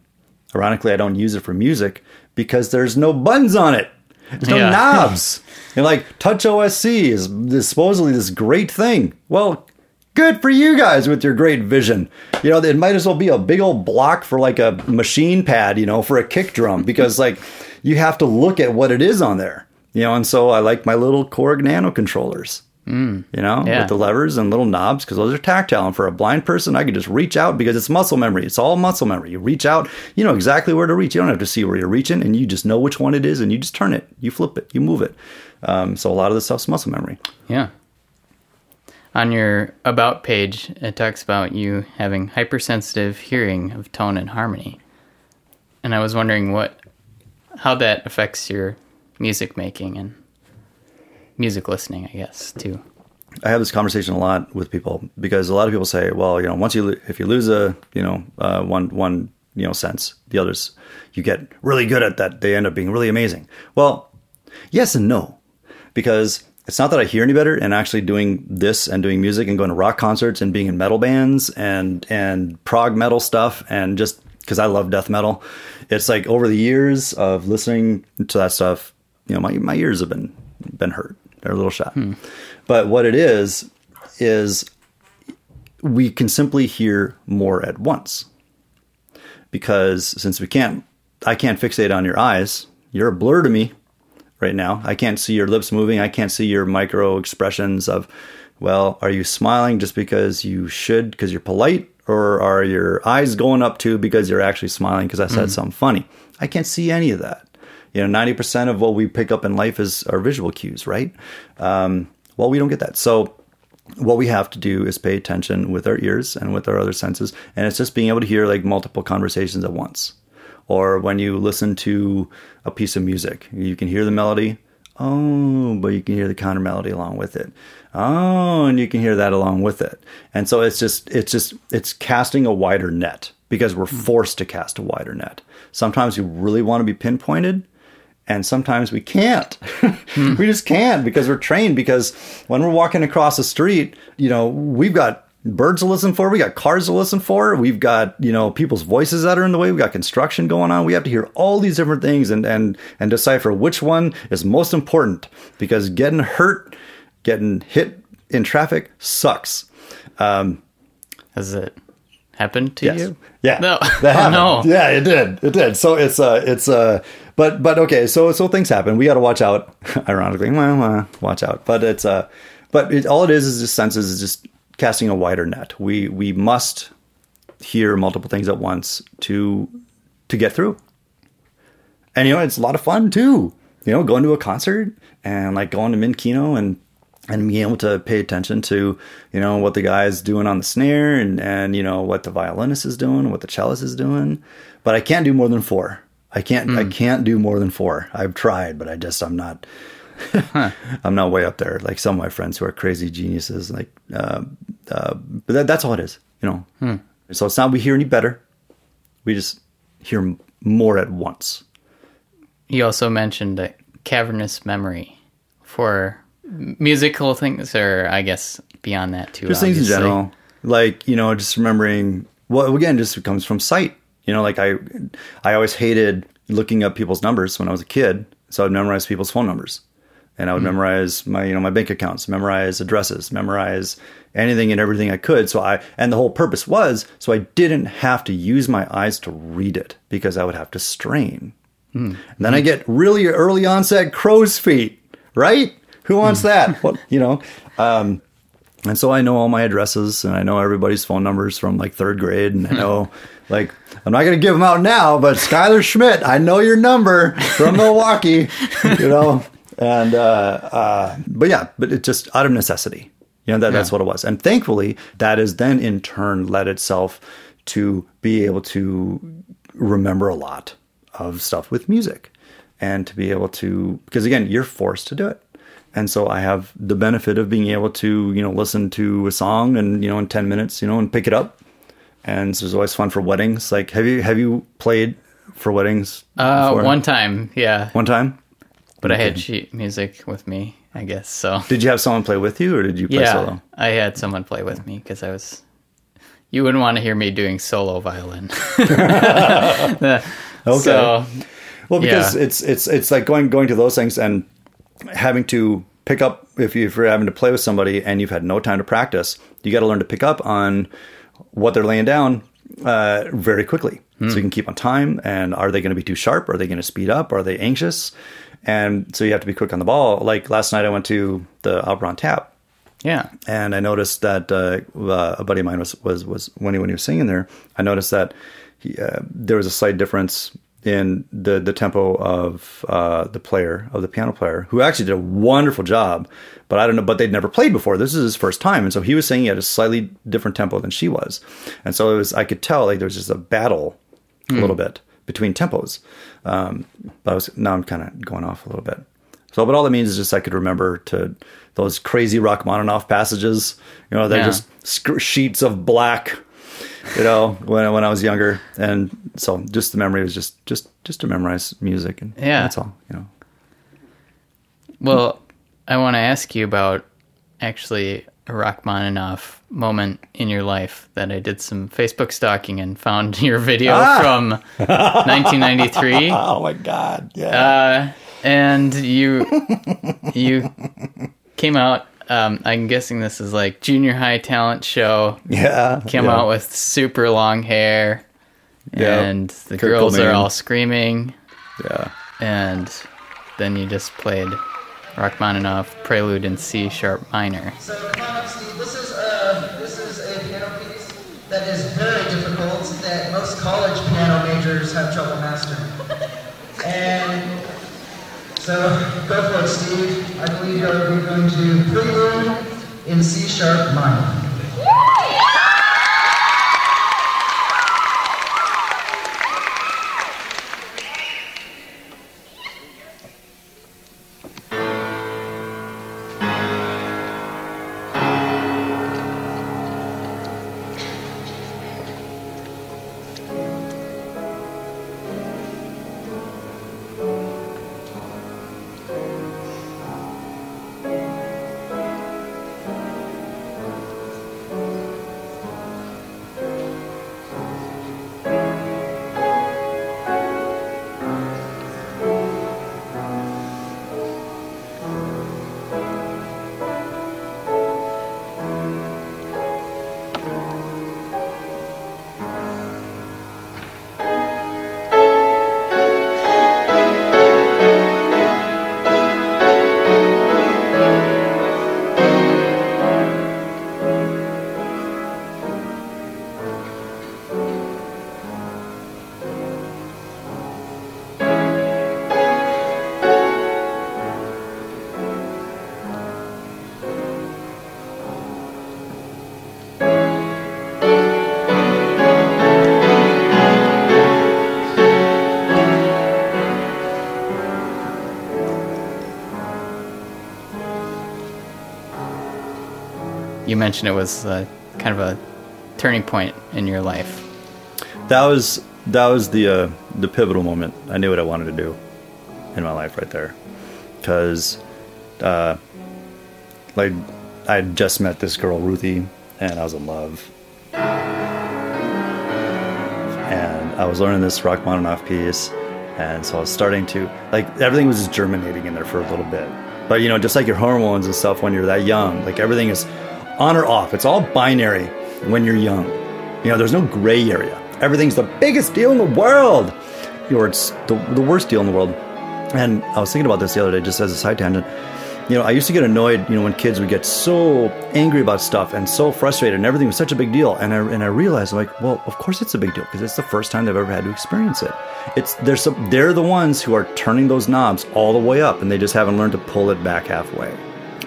ironically i don't use it for music because there's no buttons on it. There's no yeah. knobs. And like TouchOSC is supposedly this great thing. Well good for you guys with your great vision. You know, it might as well be a big old block for like a machine pad, you know, for a kick drum because like you have to look at what it is on there. You know, and so I like my little Korg Nano controllers. Mm, you know, yeah. with the levers and little knobs because those are tactile. And for a blind person, I can just reach out because it's muscle memory. It's all muscle memory. You reach out, you know exactly where to reach. You don't have to see where you're reaching, and you just know which one it is, and you just turn it, you flip it, you move it. Um, so a lot of this stuff's muscle memory. Yeah, on your about page, it talks about you having hypersensitive hearing of tone and harmony. And I was wondering what how that affects your music making and music listening, I guess, too. I have this conversation a lot with people because a lot of people say, well, you know, once you if you lose a, you know, uh, one one, you know, sense, the others you get really good at that, they end up being really amazing. Well, yes and no. Because it's not that I hear any better and actually doing this and doing music and going to rock concerts and being in metal bands and and prog metal stuff and just because I love death metal. It's like over the years of listening to that stuff, you know, my my ears have been been hurt. They're a little shot. Hmm. But what it is is we can simply hear more at once. Because since we can't I can't fixate on your eyes, you're a blur to me right now. I can't see your lips moving. I can't see your micro expressions of, well, are you smiling just because you should, because you're polite? Or are your eyes going up too because you're actually smiling because I said mm. something funny? I can't see any of that. You know, 90% of what we pick up in life is our visual cues, right? Um, well, we don't get that. So, what we have to do is pay attention with our ears and with our other senses. And it's just being able to hear like multiple conversations at once or when you listen to a piece of music, you can hear the melody Oh, but you can hear the counter melody along with it. Oh, and you can hear that along with it. And so it's just it's just it's casting a wider net because we're hmm. forced to cast a wider net. Sometimes we really want to be pinpointed and sometimes we can't. Hmm. we just can't because we're trained because when we're walking across the street, you know, we've got birds to listen for, we got cars to listen for, we've got, you know, people's voices that are in the way, we've got construction going on. We have to hear all these different things and and and decipher which one is most important because getting hurt, getting hit in traffic sucks. Um, Has it happened to Yes. you? Yeah. No. That happened. no. Yeah, it did. It did. So it's uh it's uh but but okay, so so things happen. We got to watch out. Ironically, well, uh, watch out. But it's uh but it, all it is is just senses is just casting a wider net. We we must hear multiple things at once to to get through. And you know, it's a lot of fun too. You know, going to a concert and like going to Min Kino and and being able to pay attention to you know what the guy's doing on the snare and and you know what the violinist is doing, what the cellist is doing. But I can't do more than four. I can't I hmm. can't do more than four. I've tried, but I just I'm not I'm not way up there like some of my friends who are crazy geniuses. Like, uh, uh, but that, that's all it is, you know. So it's not we hear any better. We just hear more at once. You also mentioned a cavernous memory for musical things, or I guess beyond that too. just things in general like you know just remembering well again just comes from sight you know like i i always hated looking up people's numbers when i was a kid so i'd memorize people's phone numbers and i would hmm. memorize my you know my bank accounts memorize addresses memorize anything and everything i could. So i and the whole purpose was so i didn't have to use my eyes to read it because i would have to strain. Hmm. And then i get really early onset crow's feet right? Who wants hmm. that? Well you know um and so I know all my addresses and I know everybody's phone numbers from like third grade. And I know, like, I'm not going to give them out now, but Skylar Schmidt, I know your number from Milwaukee, you know. And, uh, uh, but yeah, but it just out of necessity. You know, that, that's what it was. And thankfully, that has then in turn led itself to be able to remember a lot of stuff with music and to be able to, because again, you're forced to do it. And so I have the benefit of being able to, you know, listen to a song and, you know, in 10 minutes, you know, and pick it up. And so it's always fun for weddings. Like, have you, have you played for weddings? Uh, before? one time, yeah, One time? But I had sheet music with me, I guess. So Did you have someone play with you or did you play yeah, solo? I had someone play with me because I was. You wouldn't want to hear me doing solo violin. okay. So Well, because Yeah. it's it's it's like going going to those things and having to pick up if, you, if you're having to play with somebody and you've had no time to practice, you got to learn to pick up on what they're laying down uh, very quickly, so you can keep on time. And are they going to be too sharp? Are they going to speed up? Are they anxious? And so you have to be quick on the ball. Like last night, I went to the Opera on Tap, yeah, and I noticed that uh, uh, a buddy of mine was was was when he when he was singing there. I noticed that he, uh, there was a slight difference in the the tempo of uh, the player of the piano player, who actually did a wonderful job. But I don't know, but they'd never played before. This is his first time, and so he was singing at a slightly different tempo than she was, and so it was I could tell like there was just a battle a little bit between tempos. Um, but I was now I'm kind of going off a little bit. So, but all that means is just I could remember to those crazy Rachmaninoff passages. You know, they're Yeah. just sc- sheets of black. You know, when when I was younger, and so just the memory was just just just to memorize music, and Yeah. that's all. You know, Well, I want to ask you about actually Rachmaninoff moment in your life that I did some Facebook stalking and found your video Ah! from 1993. oh my god, yeah, Uh, and you you came out. Um, I'm guessing this is like junior high talent show. yeah, Came yeah. out with super long hair, Yeah. and the girls are all screaming. yeah. and then you just played Rachmaninoff Prelude in C sharp minor. So Steve. This is a this is a piano piece that is very difficult that most college piano majors have trouble mastering. And so go for it, Steve. I believe you're going to prelude in C sharp minor. You mentioned it was uh, kind of a turning point in your life. That was that was the uh, the pivotal moment. I knew what I wanted to do in my life right there, because uh, like I had just met this girl Ruthie, and I was in love, and I was learning this Rachmaninoff piece, and so I was starting to like everything was just germinating in there for a little bit. But you know, just like your hormones and stuff when you're that young, like everything is on or off. It's all binary when you're young. You know, there's no gray area. Everything's the biggest deal in the world, or it's the, the worst deal in the world. And I was thinking about this the other day, just as a side tangent. You know, I used to get annoyed, you know, when kids would get so angry about stuff and so frustrated, and everything was such a big deal. And I and I realized, like, well, of course it's a big deal because it's the first time they've ever had to experience it. It's they're some, they're the ones who are turning those knobs all the way up, and they just haven't learned to pull it back halfway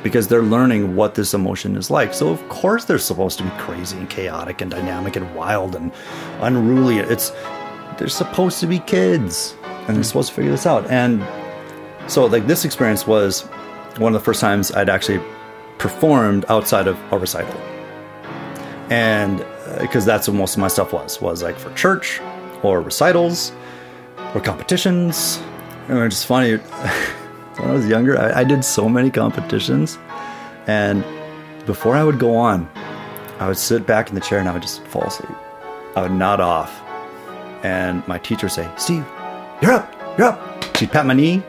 because they're learning what this emotion is like. So of course they're supposed to be crazy and chaotic and dynamic and wild and unruly. It's they're supposed to be kids and they're supposed to figure this out. And so like this experience was one of the first times I'd actually performed outside of a recital. And uh, because that's what most of my stuff was was like for church or recitals or competitions. And it's just funny when I was younger, I, I, did so many competitions. And before I would go on, I would sit back in the chair and I would just fall asleep. I would nod off. And my teacher would say, Steve, you're up, you're up. She'd pat my knee.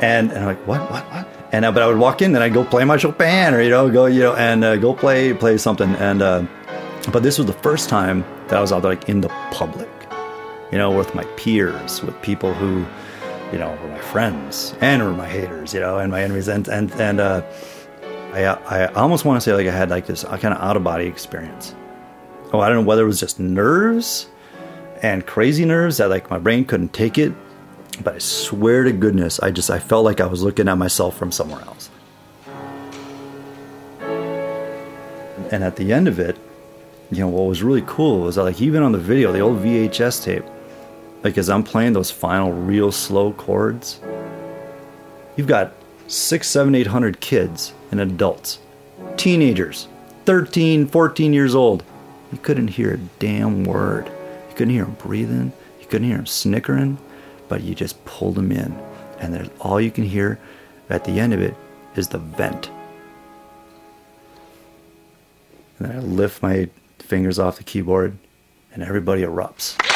And, and I'm like, what, what, what? And uh, but I would walk in and I'd go play my Chopin or, you know, go, you know, and uh, go play, play something. And, uh, but this was the first time that I was out there like in the public, you know, with my peers, with people who, you know, were my friends and were my haters, you know, and my enemies. And, and, and, uh, I, I almost want to say like I had like this kind of out of body experience. Oh, I don't know whether it was just nerves and crazy nerves that like my brain couldn't take it. But I swear to goodness, I just, I felt like I was looking at myself from somewhere else. And at the end of it, you know, what was really cool was that like even on the video, the old VHS tape, like as I'm playing those final real slow chords, you've got six, seven, eight hundred kids and adults, teenagers, 13, 14 years old. You couldn't hear a damn word. You couldn't hear them breathing. You couldn't hear them snickering, but you just pulled them in. And there's all you can hear at the end of it is the vent. And then I lift my fingers off the keyboard and everybody erupts.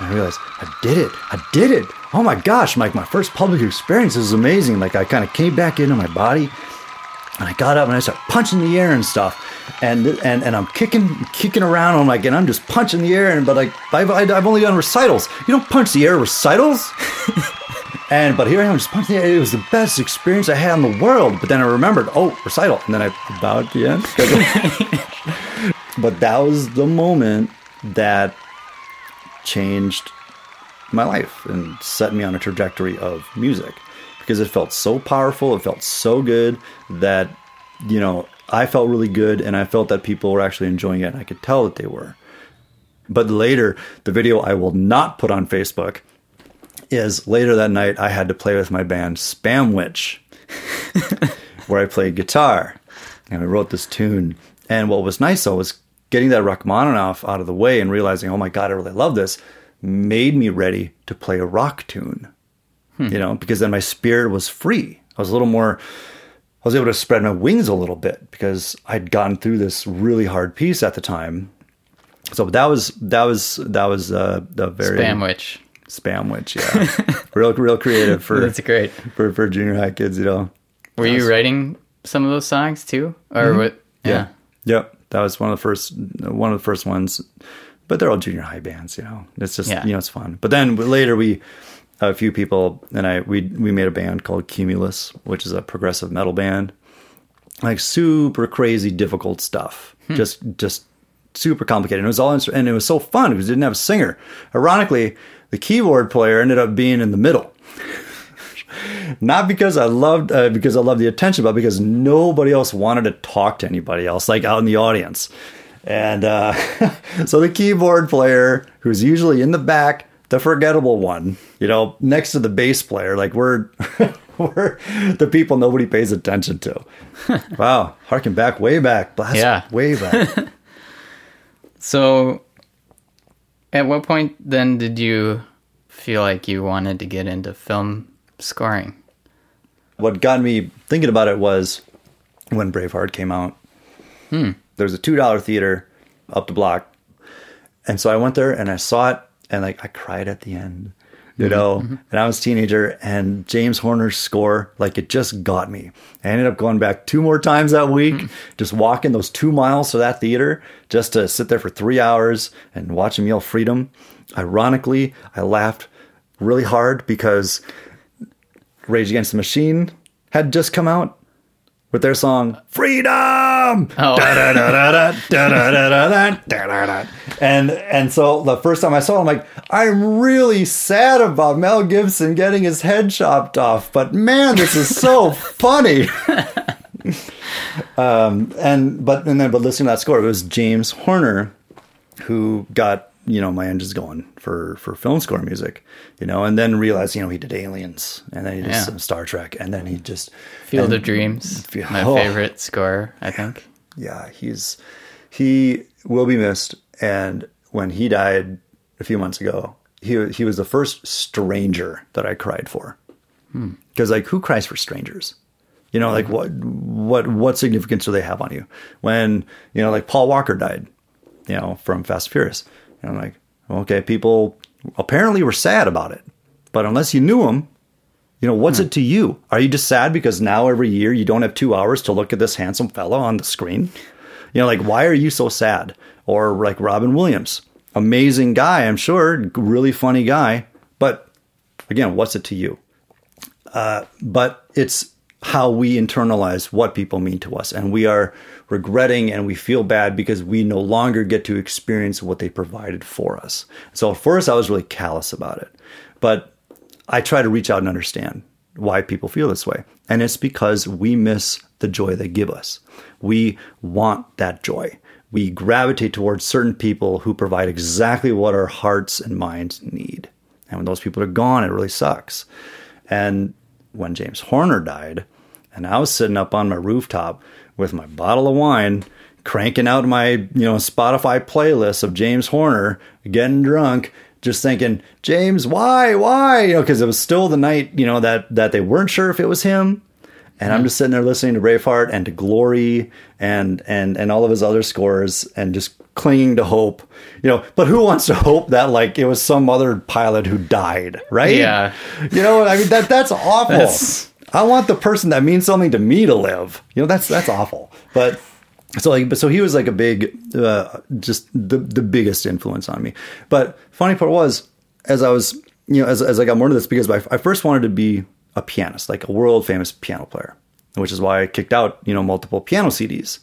I realized I did it. I did it. Oh my gosh, like my first public experience is amazing. Like I kind of came back into my body and I got up and I started punching the air and stuff. And and and I'm kicking kicking around. I'm like, and I'm just punching the air. And but like I've I've only done recitals. You don't punch the air recitals. and but here I am just punching the air. It was the best experience I had in the world. But then I remembered, oh, recital, and then I bowed at the end. but that was the moment that changed my life and set me on a trajectory of music because it felt so powerful, it felt so good that you know, I felt really good and I felt that people were actually enjoying it and I could tell that they were. But later, the video I will not put on Facebook is later that night I had to play with my band Spamwich where I played guitar and we wrote this tune. And what was nice though was getting that Rachmaninoff out of the way and realizing, oh my God, I really love this, made me ready to play a rock tune. Hmm. You know, because then my spirit was free. I was a little more, I was able to spread my wings a little bit because I'd gotten through this really hard piece at the time. So that was that was that was uh, the very spamwich, spamwich, yeah, real real creative for that's great for for junior high kids, you know. Were you writing some of those songs too, or mm-hmm. what? Yeah. yeah. Yep. That was one of the first one of the first ones, but they're all junior high bands. You know, it's just yeah. you know it's fun. But then later we a few people and I we we made a band called Cumulus, which is a progressive metal band, like super crazy difficult stuff. Hmm. Just just super complicated. And it was all and it was so fun because it didn't have a singer. Ironically, the keyboard player ended up being in the middle. not because I loved uh, because I loved the attention, but because nobody else wanted to talk to anybody else, like out in the audience. And uh, so the keyboard player, who's usually in the back the forgettable one, you know, next to the bass player. Like we're we're the people nobody pays attention to. wow, harken back way back, blast Yeah. way back. So, at what point then did you feel like you wanted to get into film scoring? what got me thinking about it was when Braveheart came out. Hmm. There was a two dollar theater up the block, and so I went there and I saw it, and like I cried at the end, you mm-hmm. know. Mm-hmm. And I was a teenager, and James Horner's score, like it just got me. I ended up going back two more times that week, hmm. just walking those two miles to that theater, just to sit there for three hours and watch him yell freedom. Ironically, I laughed really hard because Rage Against the Machine had just come out with their song Freedom. Oh. And and so the first time I saw it, I'm like, I'm really sad about Mel Gibson getting his head chopped off, but man, this is so funny. um, and but and then but listening to that score, it was James Horner who got you know my engines going for for film score music, you know, and then realized you know he did Aliens, and then he did Yeah. some Star Trek, and then he just Field of Dreams, my oh. favorite score, I think. yeah, he's he will be missed. And when he died a few months ago, he he was the first stranger that I cried for. Hmm. Because like, who cries for strangers? You know, like hmm. what what what significance do they have on you? When you know, like Paul Walker died, you know, from Fast and Furious, and I'm like, okay, people apparently were sad about it, but unless you knew him, you know, what's it to you? Are you just sad because now every year you don't have two hours to look at this handsome fellow on the screen? You know, like, why are you so sad? Or like Robin Williams, amazing guy, I'm sure, really funny guy. But again, what's it to you? Uh, but it's how we internalize what people mean to us. And we are regretting and we feel bad because we no longer get to experience what they provided for us. So at first, I was really callous about it. But I try to reach out and understand why people feel this way. And it's because we miss the joy they give us. We want that joy. We gravitate towards certain people who provide exactly what our hearts and minds need. And when those people are gone, it really sucks. And when James Horner died, and I was sitting up on my rooftop with my bottle of wine, cranking out my, you know, Spotify playlist of James Horner, getting drunk, just thinking, James, why, why? You know, because it was still the night, you know, that that they weren't sure if it was him. And I'm just sitting there listening to Braveheart and to Glory and and and all of his other scores and just clinging to hope. You know, but who wants to hope that like it was some other pilot who died, right? Yeah. You know, I mean that that's awful. That's- I want the person that means something to me to live. You know, that's that's awful. But so like, but so he was like a big, uh, just the the biggest influence on me. But funny part was, as I was, you know, as as I got more into this, because I, I first wanted to be a pianist, like a world famous piano player, which is why I kicked out, you know, multiple piano CDs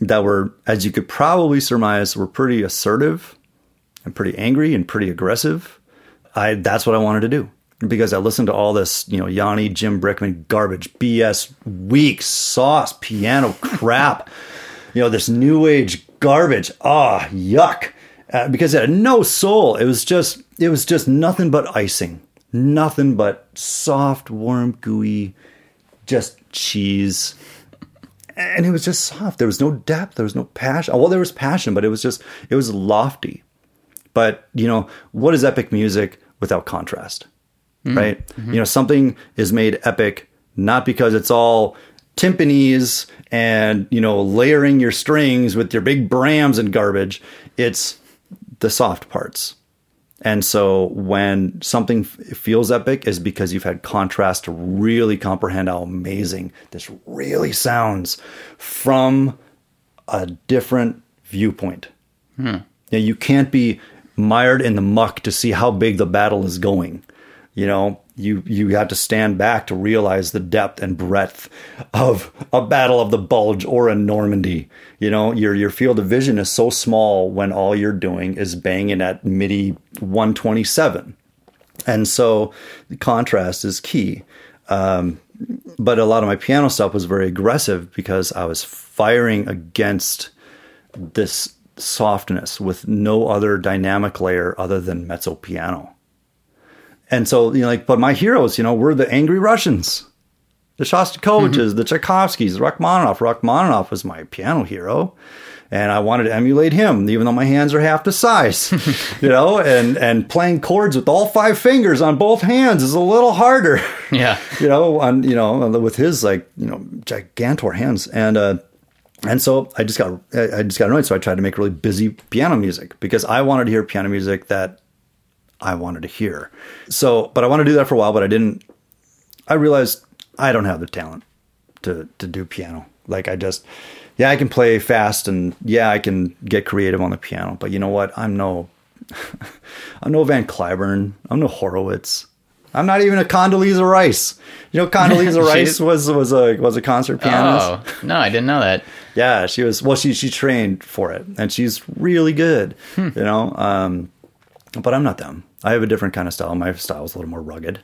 that were, as you could probably surmise, were pretty assertive and pretty angry and pretty aggressive. I that's what I wanted to do because I listened to all this, you know, Yanni, Jim Brickman garbage, BS, weak sauce, piano crap, you know, this new age garbage. Ah, yuck. Uh, because it had no soul. It was just, it was just nothing but icing, nothing but soft, warm, gooey, just cheese and it was just soft. There was no depth. There was no passion. Well, there was passion, but it was just it was lofty. But you know what is epic music without contrast, Mm-hmm. right? Mm-hmm. You know something is made epic not because it's all timpanis and you know layering your strings with your big brams and garbage. It's the soft parts. And so when something f- feels epic is because you've had contrast to really comprehend how amazing this really sounds from a different viewpoint. Hmm. Yeah, you can't be mired in the muck to see how big the battle is going. You know, you you have to stand back to realize the depth and breadth of a battle of the Bulge or a Normandy. You know, your your field of vision is so small when all you're doing is banging at MIDI 127, and so the contrast is key. Um, but a lot of my piano stuff was very aggressive because I was firing against this softness with no other dynamic layer other than mezzo piano. And so you know, like, but my heroes, you know, were the angry Russians, the Shostakoviches, the Tchaikovskys, Rachmaninoff. Rachmaninoff was my piano hero, and I wanted to emulate him, even though my hands are half the size, you know. And and playing chords with all five fingers on both hands is a little harder, Yeah. you know. On you know, with his like you know gigantor hands, and uh, and so I just got I I just got annoyed. So I tried to make really busy piano music because I wanted to hear piano music that I wanted to hear. So, but I wanted to do that for a while, but I didn't. I realized I don't have the talent to to do piano. Like I just, yeah, I can play fast and yeah, I can get creative on the piano. But you know what? I'm no, I'm no Van Cliburn. I'm no Horowitz. I'm not even a Condoleezza Rice. You know, Condoleezza Rice was was a was a concert pianist. Oh no, I didn't know that. Yeah, she was. Well, she she trained for it, and she's really good. Hmm. You know, um, but I'm not them. I have a different kind of style. My style is a little more rugged.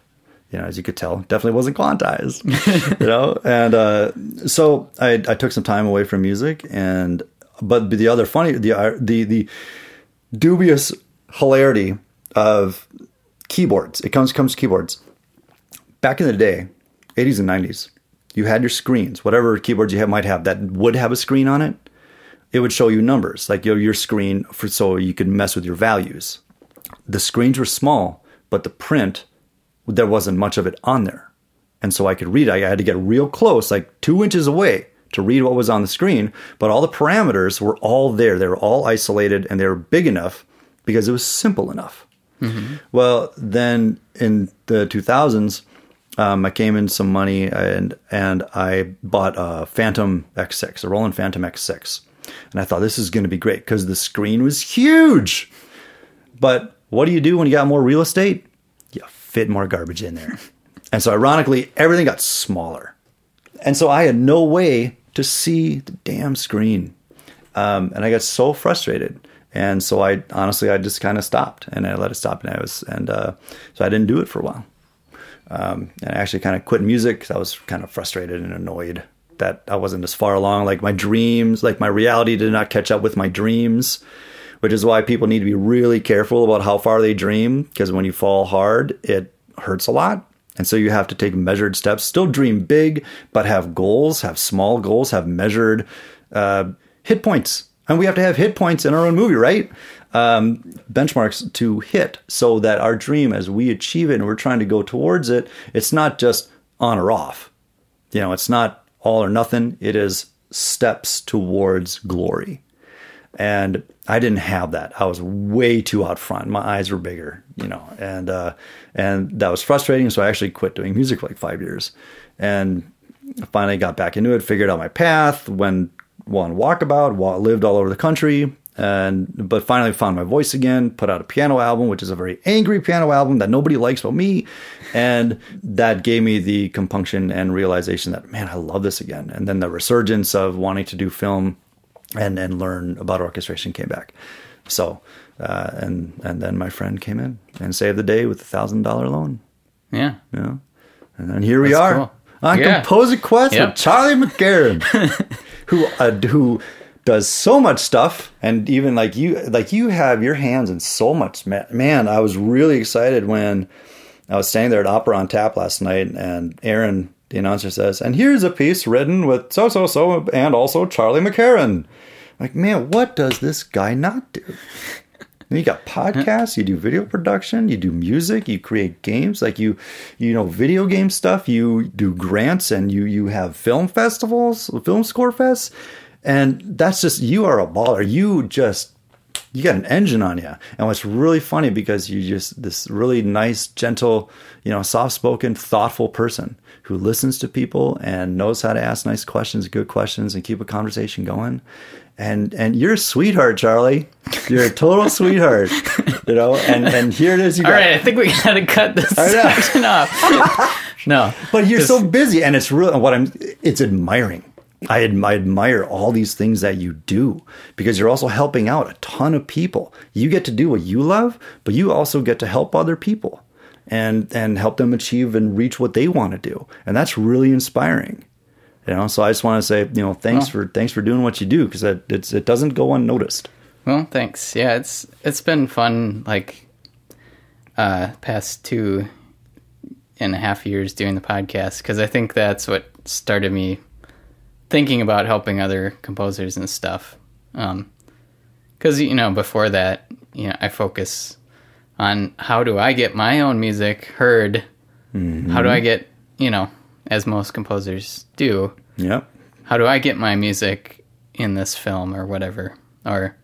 You know, as you could tell, definitely wasn't quantized. you know, and uh, so I I took some time away from music, and but the other funny the uh, the the dubious hilarity of keyboards. It comes comes keyboards. Back in the day, 80s and 90s, you had your screens, whatever keyboards you have, might have that would have a screen on it. It would show you numbers, like your your screen, for so you could mess with your values. The screens were small, but the print there wasn't much of it on there, and so I could read. I had to get real close, like two inches away, to read what was on the screen. But all the parameters were all there; they were all isolated, and they were big enough because it was simple enough. Well, then in the 2000s, um, I came in some money and and I bought a Fantom X6, a Roland Fantom X6, and I thought this is going to be great because the screen was huge. But what do you do when you got more real estate? You fit more garbage in there, and so ironically, everything got smaller, and so I had no way to see the damn screen um, and I got so frustrated. And so I honestly, I just kind of stopped and I let it stop. And I was, and uh, so I didn't do it for a while. Um, and I actually kind of quit music 'cause I was kind of frustrated and annoyed that I wasn't as far along. Like my dreams, like my reality did not catch up with my dreams, which is why people need to be really careful about how far they dream. Because when you fall hard, it hurts a lot. And so you have to take measured steps. Still dream big, but have goals, have small goals, have measured uh, hit points. And we have to have hit points in our own movie, right? Um, benchmarks to hit so that our dream, as we achieve it and we're trying to go towards it, it's not just on or off. You know, it's not all or nothing. It is steps towards glory. And I didn't have that. I was way too out front. My eyes were bigger, you know, and uh, and that was frustrating. So I actually quit doing music for like five years, and finally got back into it. Figured out my path. Went on walkabout. wa- Lived all over the country, and but finally found my voice again. Put out a piano album, which is a very angry piano album that nobody likes but me, and that gave me the compunction and realization that man, I love this again. And then the resurgence of wanting to do film and and learn about orchestration came back. So, uh, and and then my friend came in and saved the day with a thousand dollar loan. Yeah. Know, and then here we are cool. on Yeah. Composer Quest Yep. with Charlie McCarron, who uh, who does so much stuff, and even like you, like you have your hands in so much. Man, man I was really excited when I was standing there at Opera on Tap last night, and Aaron, the announcer, says, "And here's a piece written with so so so, and also Charlie McCarron." Like, man, what does this guy not do? And you got podcasts, you do video production, you do music, you create games, like you, you know, video game stuff. You do grants, and you you have film festivals, film score fests, and that's just you are a baller. You just you got an engine on you. And what's really funny because you just this really nice, gentle, you know, soft-spoken, thoughtful person who listens to people and knows how to ask nice questions, good questions, and keep a conversation going. And and you're a sweetheart, Charlie. You're a total sweetheart. You know, and and here it is. You All got, right, I think we gotta cut this section off. no, But you're Just- so busy, and it's really what I'm. It's admiring. I admire all these things that you do because you're also helping out a ton of people. You get to do what you love, but you also get to help other people and and help them achieve and reach what they want to do, and that's really inspiring. You know, so I just want to say, you know, thanks for thanks for doing what you do because it it's, it doesn't go unnoticed. Well, thanks. Yeah, it's it's been fun. Like uh, past two and a half years doing the podcast because I think that's what started me thinking about helping other composers and stuff. Because you know, before that, you know, I focus on how do I get my own music heard. How do I get you know, as most composers do, Yep. how do I get my music in this film or whatever? Or,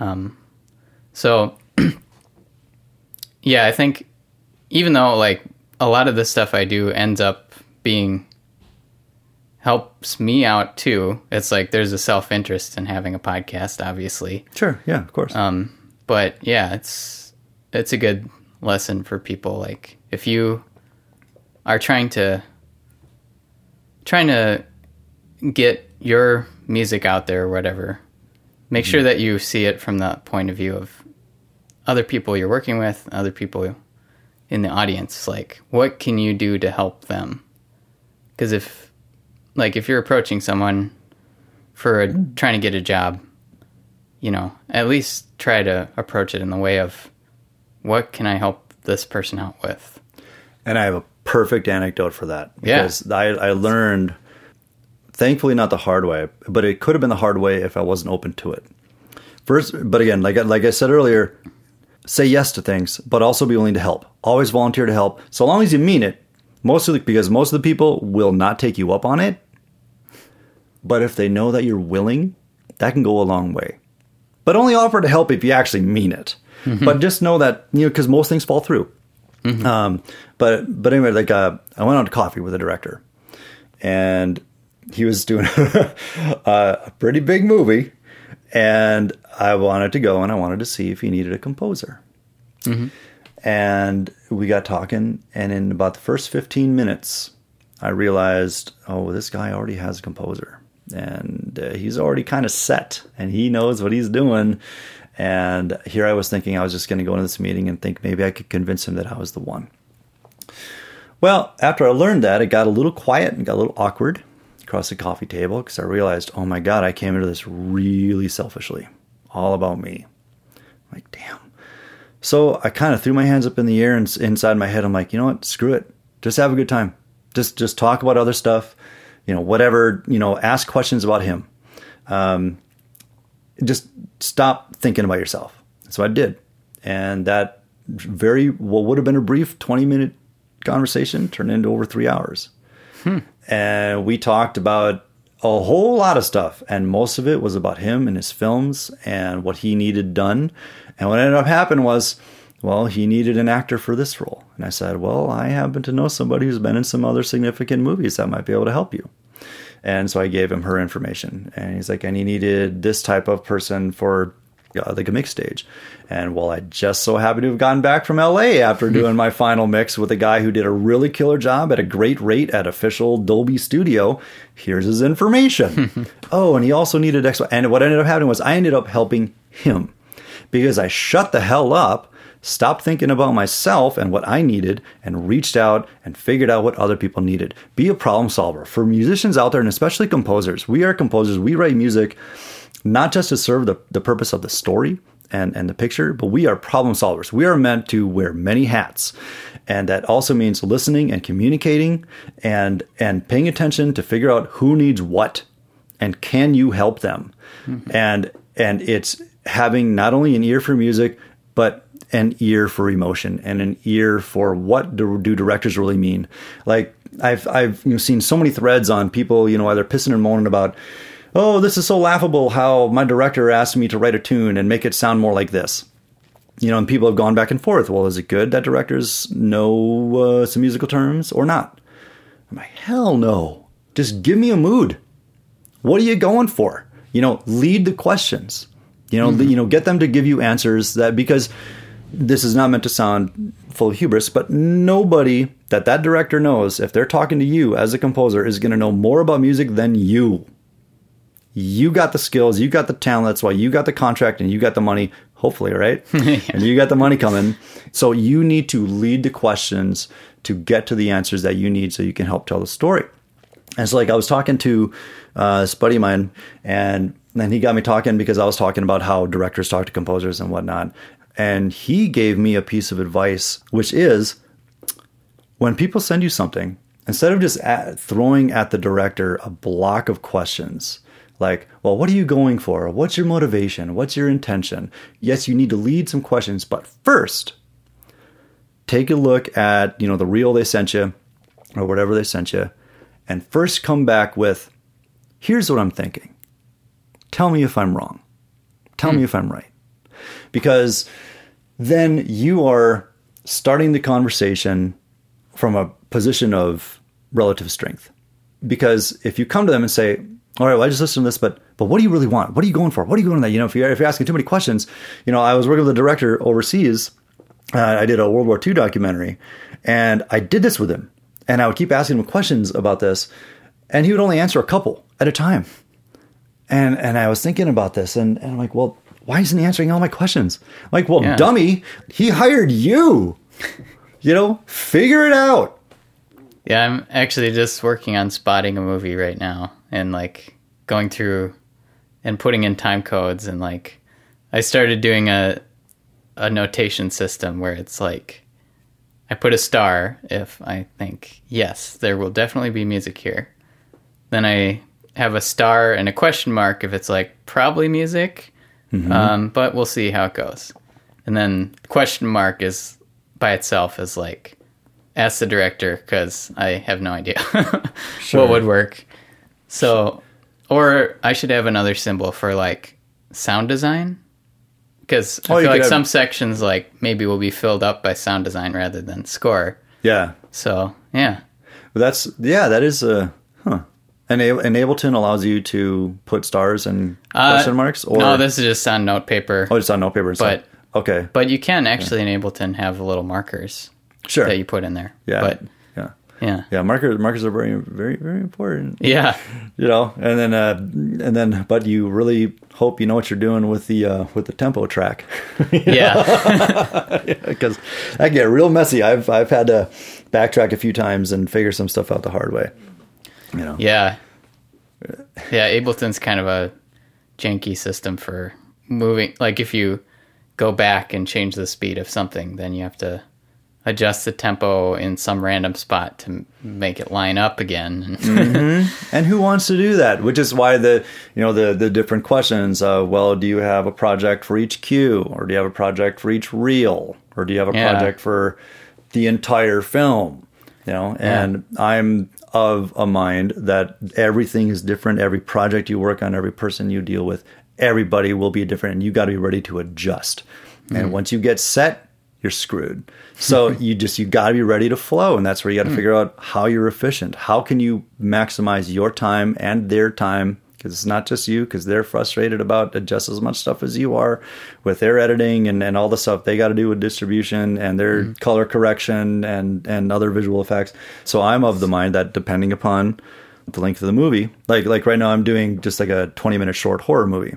um, so, yeah, I think even though like a lot of the stuff I do ends up being helps me out too, it's like there's a self interest in having a podcast, obviously. Sure. Yeah. Of course. Um, but yeah, it's it's a good lesson for people. Like if you are trying to trying to get your music out there or whatever, make sure mm-hmm. that you see it from the point of view of other people you're working with, other people in the audience. Like, what can you do to help them? Because if, like, if you're approaching someone for a, mm. trying to get a job, you know, at least try to approach it in the way of what can I help this person out with? And I have a perfect anecdote for that Yeah. because I, I learned, thankfully not the hard way, but it could have been the hard way if I wasn't open to it. First, but again, like I- like I said earlier, say yes to things, but also be willing to help. Always volunteer to help, so long as you mean it. Mostly because most of the people will not take you up on it, but if they know that you're willing, that can go a long way. But only offer to help if you actually mean it. Mm-hmm. But just know that you know because most things fall through. Um, but but anyway, like uh, I went on to coffee with a director, and he was doing a pretty big movie, and I wanted to go and I wanted to see if he needed a composer. And we got talking, and in about the first fifteen minutes, I realized, oh, this guy already has a composer, and uh, he's already kind of set, and he knows what he's doing. And here I was thinking I was just going to go into this meeting and think maybe I could convince him that I was the one. Well, after I learned that, it got a little quiet and got a little awkward across the coffee table because I realized, oh my God, I came into this really selfishly, all about me. I'm like, damn. So I kind of threw my hands up in the air and inside my head, I'm like, you know what? Screw it. Just have a good time. Just just talk about other stuff. You know, whatever. You know, ask questions about him. Um, just stop thinking about yourself. So I did, and that very what would have been a brief 20 minute conversation turned into over three hours. Hmm. And we talked about a whole lot of stuff, and most of it was about him and his films and what he needed done. And what ended up happening was, well, he needed an actor for this role. And I said, well, I happen to know somebody who's been in some other significant movies that might be able to help you. And so I gave him her information. And he's like, and he needed this type of person for uh, like a mix stage. And well, I just so happened to have gotten back from LA after doing my final mix with a guy who did a really killer job at a great rate at official Dolby Studio. Here's his information. oh, and he also needed X. And what ended up happening was I ended up helping him because I shut the hell up, stopped thinking about myself and what I needed, and reached out and figured out what other people needed. Be a problem solver. For musicians out there, and especially composers, we are composers. We write music not just to serve the, the purpose of the story and, and the picture, but we are problem solvers. We are meant to wear many hats. And that also means listening and communicating and and paying attention to figure out who needs what and can you help them mm-hmm. and and it's having not only an ear for music but an ear for emotion and an ear for what do, do directors really mean like i've i've you know, seen so many threads on people you know either pissing and moaning about oh this is so laughable how my director asked me to write a tune and make it sound more like this you know, and people have gone back and forth. Well, is it good that directors know uh, some musical terms or not? I'm like, hell no. Just give me a mood. What are you going for? You know, lead the questions. You know, you know, get them to give you answers that because this is not meant to sound full of hubris, but nobody that that director knows, if they're talking to you as a composer, is going to know more about music than you. You got the skills, you got the talent. That's why you got the contract and you got the money, hopefully, right? And you got the money coming. So you need to lead the questions to get to the answers that you need so you can help tell the story. And so, like, I was talking to uh, this buddy of mine, and then he got me talking because I was talking about how directors talk to composers and whatnot. And he gave me a piece of advice, which is when people send you something, instead of just at, throwing at the director a block of questions, like, well, what are you going for? What's your motivation? What's your intention? Yes, you need to lead some questions, but first, take a look at, you know, the reel they sent you or whatever they sent you, and first come back with, here's what I'm thinking. Tell me if I'm wrong. Tell hmm. me if I'm right. Because then you are starting the conversation from a position of relative strength. Because if you come to them and say, all right, well, I just listened to this, but but what do you really want? What are you going for? What are you going that? You know, if you're, if you're asking too many questions, you know, I was working with a director overseas. Uh, I did a World War II documentary, and I did this with him. And I would keep asking him questions about this, and he would only answer a couple at a time. And and I was thinking about this, and, and I'm like, well, why isn't he answering all my questions? Like, well, Yeah. dummy, he hired you. you know, figure it out. Yeah, I'm actually just working on spotting a movie right now and like going through and putting in time codes and like I started doing a a notation system where it's like I put a star if I think yes, there will definitely be music here. Then I have a star and a question mark if it's like probably music, um, but we'll see how it goes. And then question mark is by itself is like ask the director because I have no idea what would work. So, or I should have another symbol for like sound design because Oh, I feel like have- some sections like maybe will be filled up by sound design rather than score. Yeah, So yeah, that's yeah, that is a huh. And, A- and Ableton allows you to put stars and Uh, question marks, or no, this is just on note paper. oh, just on note paper. But- okay, But you can actually in Ableton have little markers sure, that you put in there. yeah, But yeah, yeah, yeah. Markers, markers are very, very, very important. yeah, you know and then uh and then but you really hope you know what you're doing with the uh with the tempo track yeah, because I get real messy i've i've had to backtrack a few times and figure some stuff out the hard way you know yeah, yeah. Ableton's kind of a janky system for moving. Like if you go back and change the speed of something, then you have to adjust the tempo in some random spot to make it line up again. and who wants to do that which is why the you know the the different questions uh well do you have a project for each cue or do you have a project for each reel or do you have a Yeah. project for the entire film you know and i'm of a mind that everything is different every project you work on every person you deal with everybody will be different and you got to be ready to adjust. And mm-hmm. once you get set you're screwed. So you just you got to be ready to flow and that's where you got to mm. figure out how you're efficient. How can you maximize your time and their time because it's not just you because they're frustrated about just as much stuff as you are with their editing and, and all the stuff they got to do with distribution and their mm-hmm. color correction and and other visual effects. So i'm of the mind that depending upon the length of the movie like like right now i'm doing just like a 20 minute short horror movie.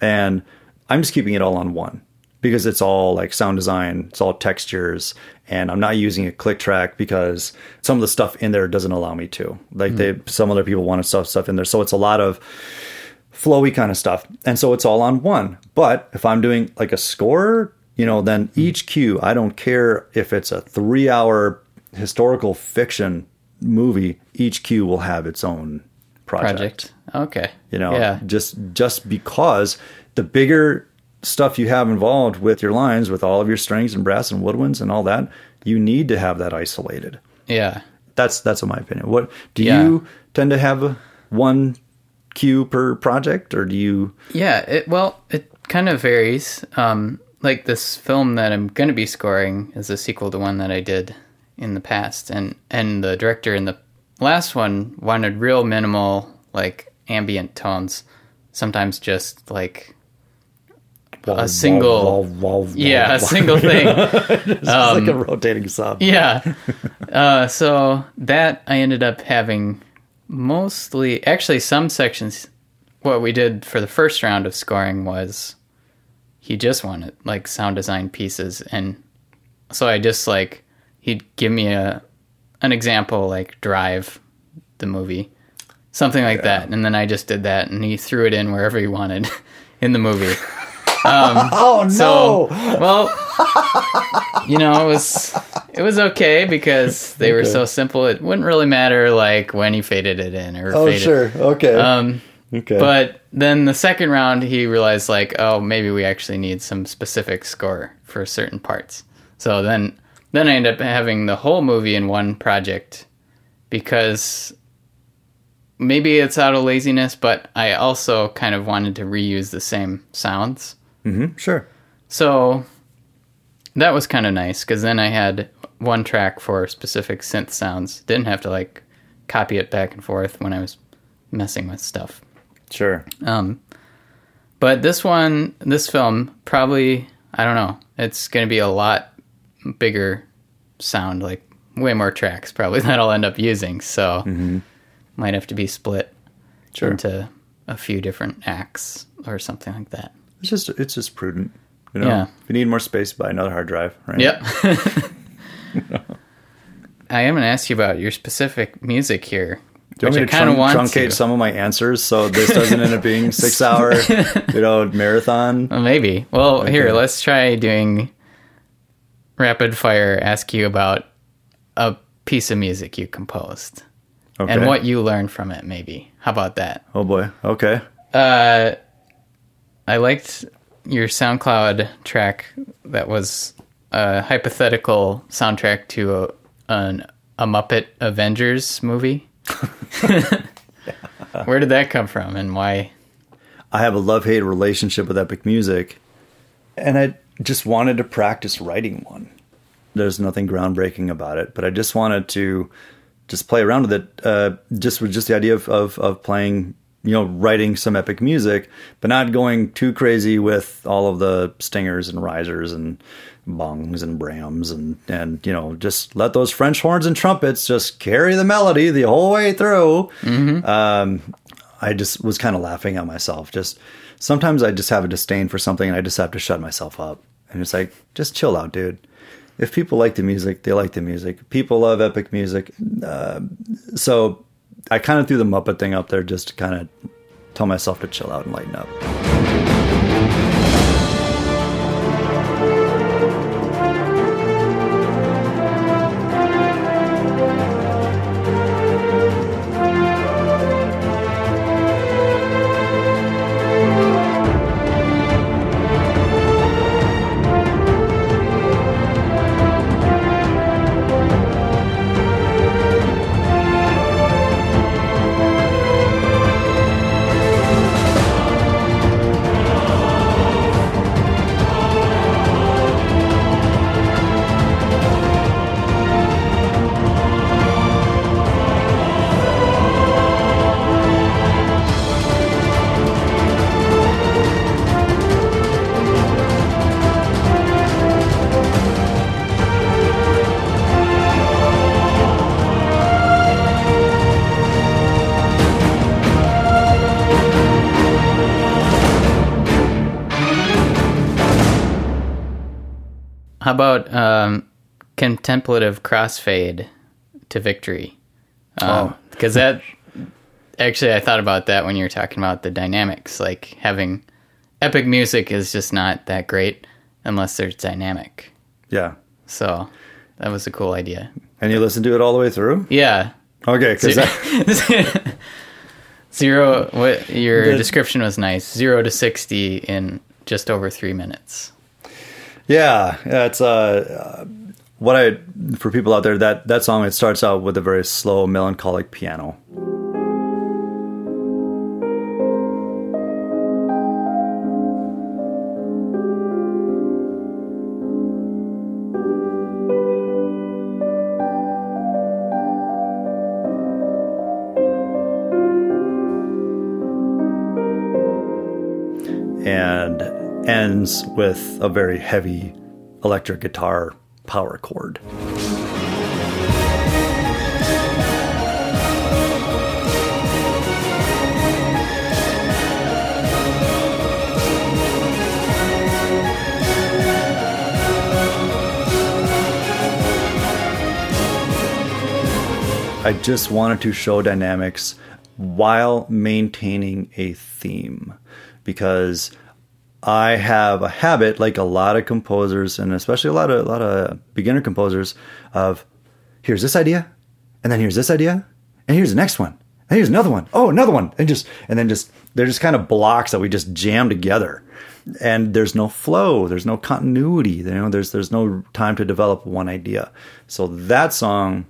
And i'm just keeping it all on one because it's all like sound design it's all textures and i'm not using a click track because some of the stuff in there doesn't allow me to like they hmm. some other people want to stuff stuff in there so it's a lot of flowy kind of stuff and so it's all on one but if i'm doing like a score you know then hmm. each cue i don't care if it's a three hour historical fiction movie each cue will have its own project, Project. Okay. you know Yeah. just just because the bigger stuff you have involved with your lines with all of your strings and brass and woodwinds and all that you need to have that isolated Yeah. that's that's in my opinion what do Yeah. you tend to have one cue per project or do you Yeah, it well, it kind of varies. Um, like this film that I'm going to be scoring is a sequel to one that I did in the past, and and the director in the last one wanted real minimal, like ambient tones. Sometimes just like a single, yeah, a single thing. it's like a rotating sub Yeah. Uh, so that I ended up having mostly, actually, some sections. What we did for the first round of scoring was he just wanted like sound design pieces, and so I just like he'd give me a an example like Drive, the movie, something like that, and then I just did that, and he threw it in wherever he wanted in the movie. oh no! So, well, you know, it was it was okay because they were Okay. so simple. It wouldn't really matter like when you faded it in or oh faded. sure, okay, Um, okay. but then the second round, he realized like, oh, maybe we actually need some specific score for certain parts. So then, then I ended up having the whole movie in one project because maybe it's out of laziness, but I also kind of wanted to reuse the same sounds. Mhm, sure. So that was kind of nice because then I had one track for specific synth sounds. Didn't have to like copy it back and forth when I was messing with stuff. Sure. Um, but this one, this film, probably I don't know. It's going to be a lot bigger sound, like way more tracks probably that I'll end up using. So might have to be split Sure. into a few different acts or something like that. It's just it's just prudent. You know, Yeah. if you need more space, buy another hard drive. Right? Yep. I am going to ask you about your specific music here. Do you want me to trun- want truncate to. some of my answers so this doesn't end up being six hour, you know, marathon? Well, maybe. Well, here, let's try doing rapid fire. Ask you about a piece of music you composed Okay. and what you learned from it. Maybe. How about that? Oh boy. Okay. Uh, I liked your SoundCloud track that was a hypothetical soundtrack to a, an, a Muppet Avengers movie. Where did that come from and why? I have a love hate relationship with epic music, and I just wanted to practice writing one. There's nothing groundbreaking about it, but I just wanted to just play around with it. Uh, just with just the idea of, of of playing, you know, writing some epic music, but not going too crazy with all of the stingers and risers and bongs and brams and and you know just let those French horns and trumpets just carry the melody the whole way through. Um, I just was kind of laughing at myself. Just sometimes I just have a disdain for something and I just have to shut myself up. And it's like, just chill out, dude. If people like the music, they like the music. People love epic music. Uh, so I kind of threw the Muppet thing up there just to kind of tell myself to chill out and lighten up. Contemplative crossfade to victory? Oh. Because that actually, I thought about that when you were talking about the dynamics. Like having epic music is just not that great unless there's dynamic. Yeah. So that was a cool idea. And you listen to it all the way through? Yeah. Okay, because that, Zero. What your The- description was nice. Zero to sixty in just over three minutes. Yeah, it's uh, what I for people out there that that song it starts out with a very slow, melancholic piano. and ends with a very heavy electric guitar power chord. I just wanted to show dynamics while maintaining a theme because I have a habit, like a lot of composers, and especially a lot of a lot of beginner composers, of here's this idea, and then here's this idea, and here's the next one, and here's another one. Oh, another one, and just and then just they're just kind of blocks that we just jam together, and there's no flow, there's no continuity. You know, there's there's no time to develop one idea. So that song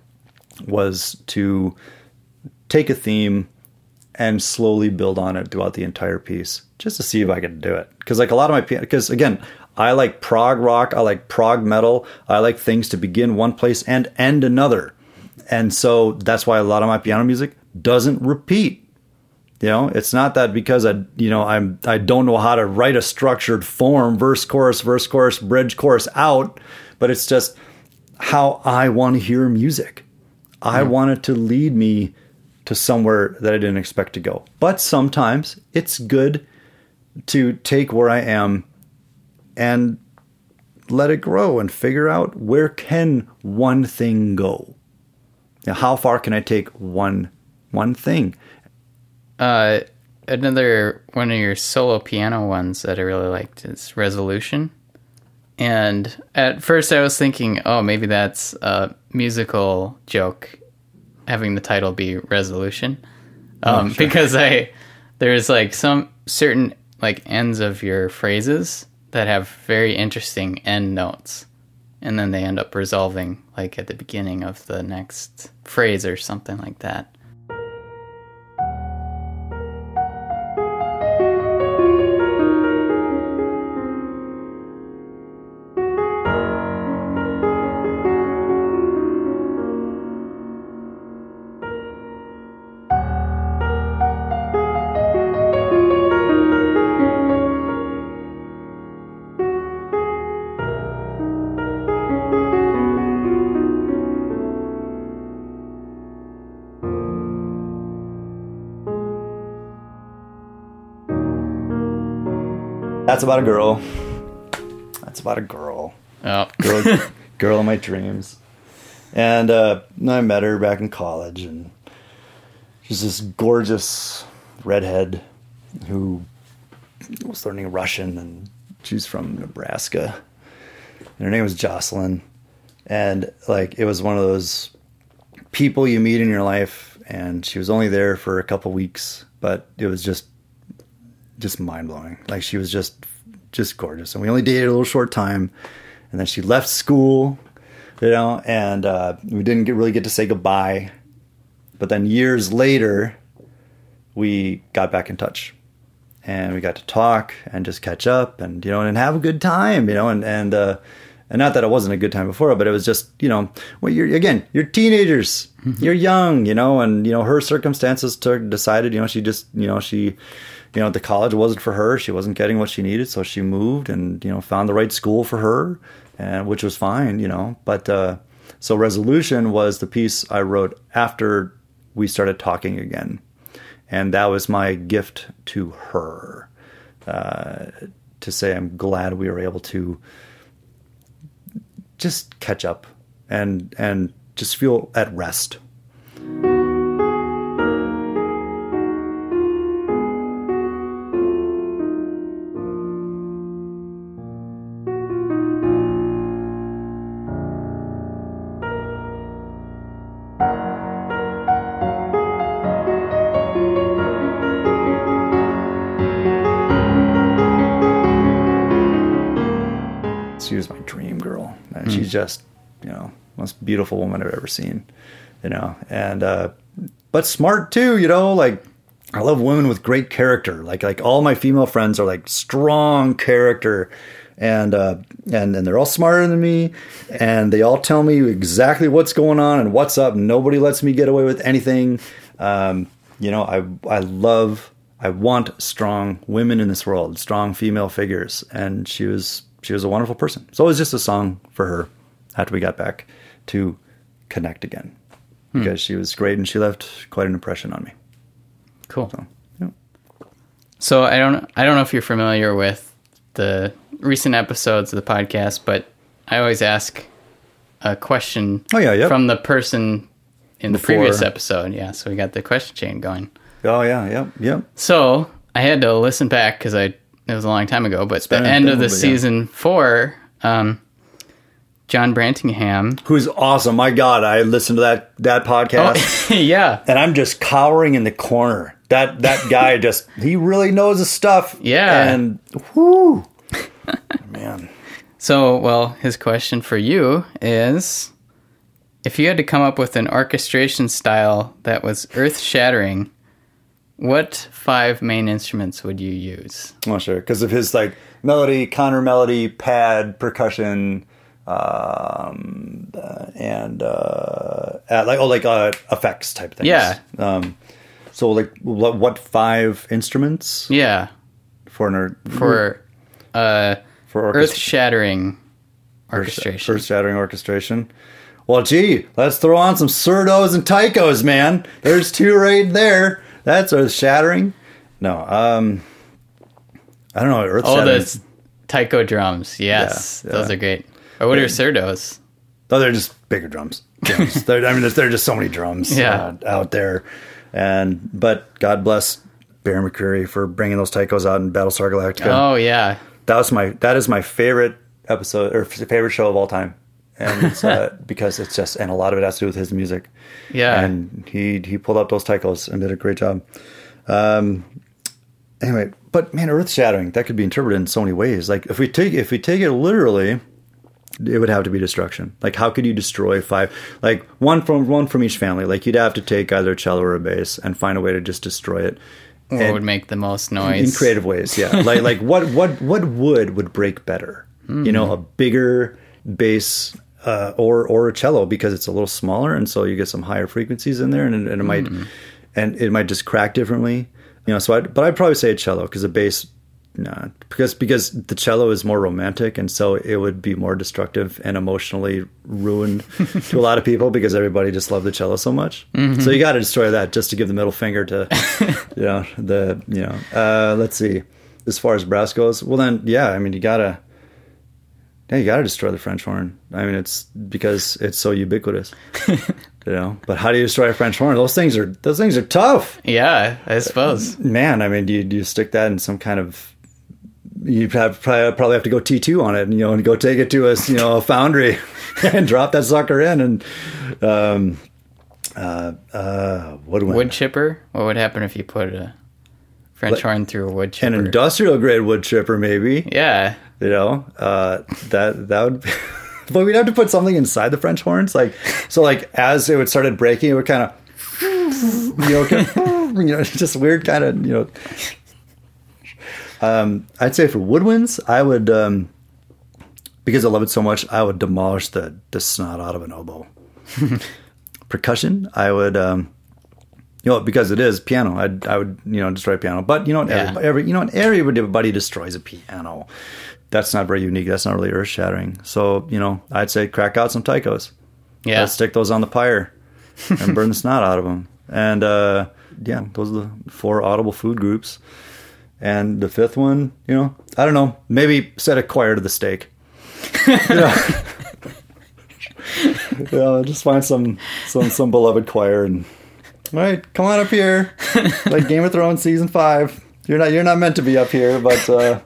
was to take a theme and slowly build on it throughout the entire piece just to see if I could do it. Because like a lot of my because again, I like prog rock, I like prog metal, I like things to begin one place and end another, and so that's why a lot of my piano music doesn't repeat. You know, it's not that because I, you know, I'm I don't know how to write a structured form, verse, chorus, verse, chorus, bridge, chorus out, but it's just how I want to hear music. I want it to lead me to somewhere that I didn't expect to go. But sometimes it's good to take where I am and let it grow and figure out where can one thing go. Now, how far can I take one one thing? Uh, another one of your solo piano ones that I really liked is Resolution. And at first I was thinking, oh, maybe that's a musical joke having the title be Resolution. Um, because I there's like some certain like ends of your phrases that have very interesting end notes. And then they end up resolving like at the beginning of the next phrase or something like that. That's about a girl. That's about a girl. Oh, Girl, girl of my dreams. And uh, I met her back in college, and she's this gorgeous redhead who was learning Russian, and she's from Nebraska. And her name was Jocelyn. And like, it was one of those people you meet in your life, and she was only there for a couple weeks, but it was just just mind blowing. Like she was just just gorgeous, and we only dated a little short time, and then she left school, you know, and uh, we didn't get, really get to say goodbye. But then years later, we got back in touch, and we got to talk and just catch up, and you know, and have a good time, you know, and and uh, and not that it wasn't a good time before, but it was just you know, well, you're again, you're teenagers, you're young, you know, and you know, her circumstances took decided, you know, she just you know she you know, the college wasn't for her. She wasn't getting what she needed, so she moved and you know found the right school for her, and which was fine, you know. But uh, so resolution was the piece I wrote after we started talking again, and that was my gift to her uh, to say I'm glad we were able to just catch up and and just feel at rest. Just you know most beautiful woman i've ever seen you know and uh but smart too you know like i love women with great character. Like like all my female friends are like strong character and uh and and they're all smarter than me and they all tell me exactly what's going on and what's up. Nobody lets me get away with anything. Um you know i i love i want strong women in this world strong female figures. And she was she was a wonderful person. So it was just a song for her after we got back to connect again because she was great and she left quite an impression on me cool. so yeah. So I don't I don't know if you're familiar with the recent episodes of the podcast, but I always ask a question Oh, yeah, yep. from the person in the previous episode. Yeah, so we got the question chain going. oh yeah yep yep So I had to listen back because I it was a long time ago, but been the end of the bit, yeah. season four, um, John Brantingham. Who's awesome. My God, I listened to that that oh, podcast. yeah. and I'm just cowering in the corner. That that guy just he really knows his stuff. Yeah. And whoo. Man. So, well, his question for you is if you had to come up with an orchestration style that was earth shattering, what five main instruments would you use? Not sure. Because of his like melody, counter melody, pad, percussion, um and uh uh, like oh like uh effects type things. Yeah. Um so like what, what five instruments Yeah, for an or- for uh, for earth shattering orchestration. Earth shattering orchestration. Well, gee, let's throw on some surdos and taikos, man. There's two right there. That's earth shattering. No, um, I don't know. Earth Oh, those taiko drums. Yes, Yeah, those yeah. are great. What are surdos? Oh, they're just bigger drums. drums. I mean, there are just so many drums Yeah. uh, out there. And but God bless Bear McCreary for bringing those taikos out in Battlestar Galactica. Oh yeah, that was my that is my favorite episode or favorite show of all time, and it's uh, because it's just and a lot of it has to do with his music. yeah. and he he pulled up those taikos and did a great job. Um, anyway, but man, earth shattering that could be interpreted in so many ways. Like if we take if we take it literally, it would have to be destruction. Like how could you destroy five? Like one from one from each family. Like you'd have to take either a cello or a bass and find a way to just destroy it. what and- would make the most noise? in creative ways yeah like like what what what wood would break better you know a bigger bass uh, or or a cello because it's a little smaller and so you get some higher frequencies in there and, and it might and it might just crack differently you know so I but I'd probably say a cello because a bass no because because the cello is more romantic and so it would be more destructive and emotionally ruined to a lot of people because everybody just loved the cello so much. So you got to destroy that just to give the middle finger to you know the you know uh let's see. As far as brass goes well then yeah i mean you gotta yeah you gotta destroy the french horn. I mean it's because it's so ubiquitous you know. But how do you destroy a french horn? Those things are those things are tough. Yeah, I suppose. man i mean do you, do you stick that in some kind of you have probably, probably have to go T2 on it and you know and go take it to a you know a foundry and drop that sucker in and um uh uh what Wood chipper. What would happen if you put a French horn through a wood chipper? an industrial grade wood chipper maybe yeah, you know uh that that would but we'd have to put something inside the french horns like so like as it would started breaking it would kind of you know kind of, you know just weird kind of you know um i'd say for woodwinds i would um because i love it so much i would demolish the the snot out of an oboe percussion i would um you know, because it is piano, I'd, I would, you know, destroy piano. But you know, Yeah. every, every, you know, an area where everybody destroys a piano. That's not very unique. That's not really earth shattering. So, you know, I'd say crack out some taikos. yeah. Let's stick those on the pyre and burn the snot out of them. And uh, yeah, those are the four audible food groups. And the fifth one, you know, I don't know, maybe set a choir to the stake. yeah. know, just find some some some beloved choir and all right, come on up here, like Game of Thrones season five. You're not you're not meant to be up here, but uh,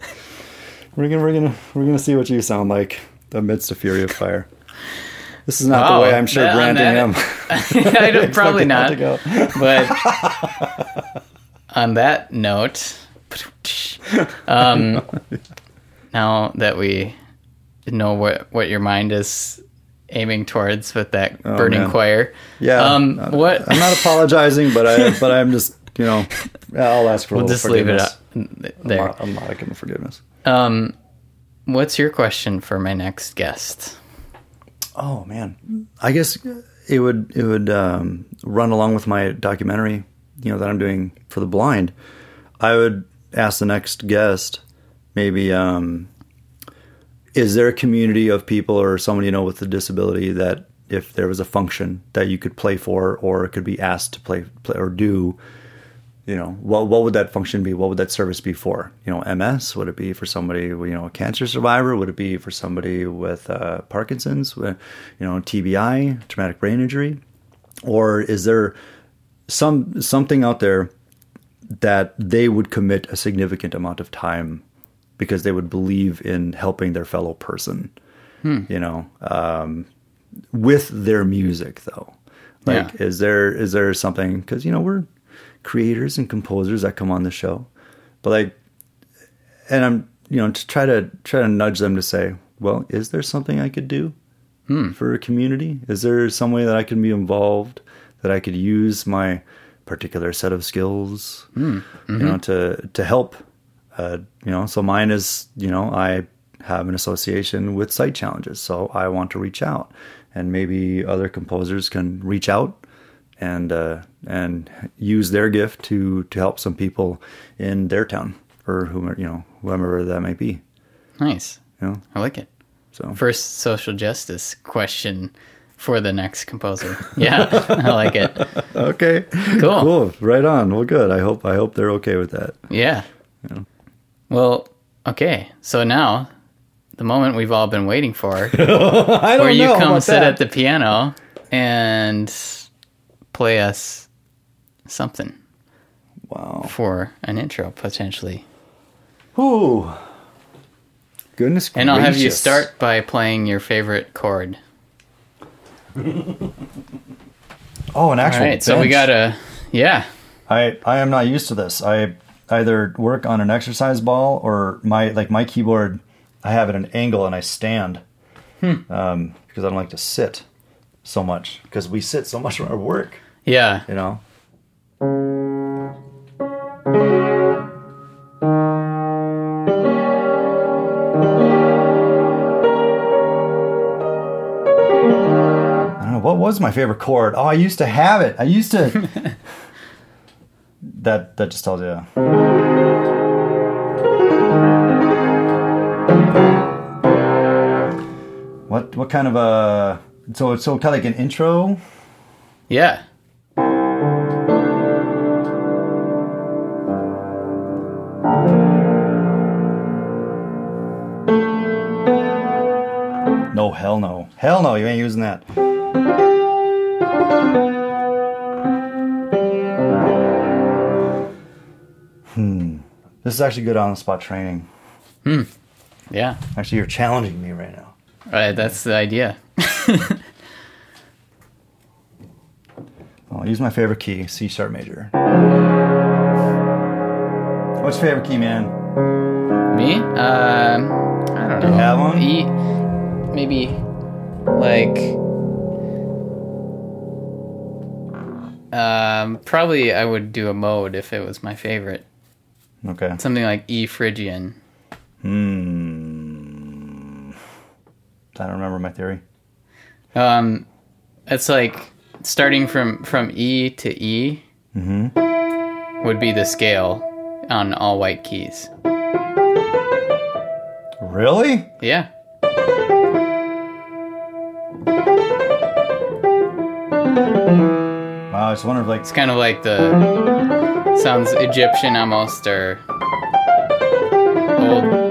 we're gonna we're gonna we're gonna see what you sound like amidst a fury of fire. This is not Wow, the way I'm sure Brantingham. that- I don't, probably not. But on that note, um, now that we know what what your mind is aiming towards with that burning Oh, man. choir, Yeah. Um, I'm- what- I'm not apologizing, but I but I'm just you know I'll ask for a we'll just leave it forgiveness. up there. I'm not, I'm not giving forgiveness. Um, what's your question for my next guest? Oh man, I guess it would it would um, run along with my documentary, you know, that I'm doing for the blind. I would ask the next guest, maybe, um, is there a community of people or someone you know with a disability that if there was a function that you could play for or could be asked to play, play or do, you know, what what would that function be? What would that service be for? You know, MS? Would it be for somebody, you know, a cancer survivor? Would it be for somebody with uh, Parkinson's? With, you know, TBI, traumatic brain injury? Or is there some something out there that they would commit a significant amount of time because they would believe in helping their fellow person. You know, um, with their music though. Like, Yeah. is there is there something? Because you know we're creators and composers that come on the show, but like, and I'm you know to try to try to nudge them to say, well, is there something I could do for a community? Is there some way that I can be involved? That I could use my particular set of skills, you know, to to help. Uh, you know, so mine is you know I have an association with sight challenges, so I want to reach out, and maybe other composers can reach out and uh, and use their gift to to help some people in their town or whomever you know whoever that might be. Nice. You know, I like it. so First social justice question for the next composer. Yeah, I like it. okay, Cool. cool, right on. Well, good. I hope I hope they're okay with that. Yeah. Well, okay. So now, the moment we've all been waiting for, I don't where you come sit that. at the piano and play us something wow. for an intro potentially. Ooh. Goodness gracious. And I'll have you start by playing your favorite chord. Oh, an All actual. right. So we got a yeah. I I am not used to this. I either work on an exercise ball or my like my keyboard. I have it at an angle and I stand um, because I don't like to sit so much because we sit so much when our work. Yeah. You know. Was my favorite chord. Oh, I used to have it. I used to. that that just tells you. What what kind of a so it's so kind of like an intro? Yeah. No, hell no. Hell no, you ain't using that. Hmm. This is actually good on the spot training. Hmm. Yeah. Actually, you're challenging me right now. Right. That's the idea. I'll use my favorite key, C sharp major. What's your favorite key, man? Me? Um, I don't know. you have one? E, maybe like um, probably I would do a mode if it was my favorite. Okay. Something like E Phrygian. Hmm. I don't remember my theory. Um, it's like starting from from E to E would be the scale on all white keys. Really? Yeah. Just wondered, like, It's kind of like the sounds Egyptian almost or old.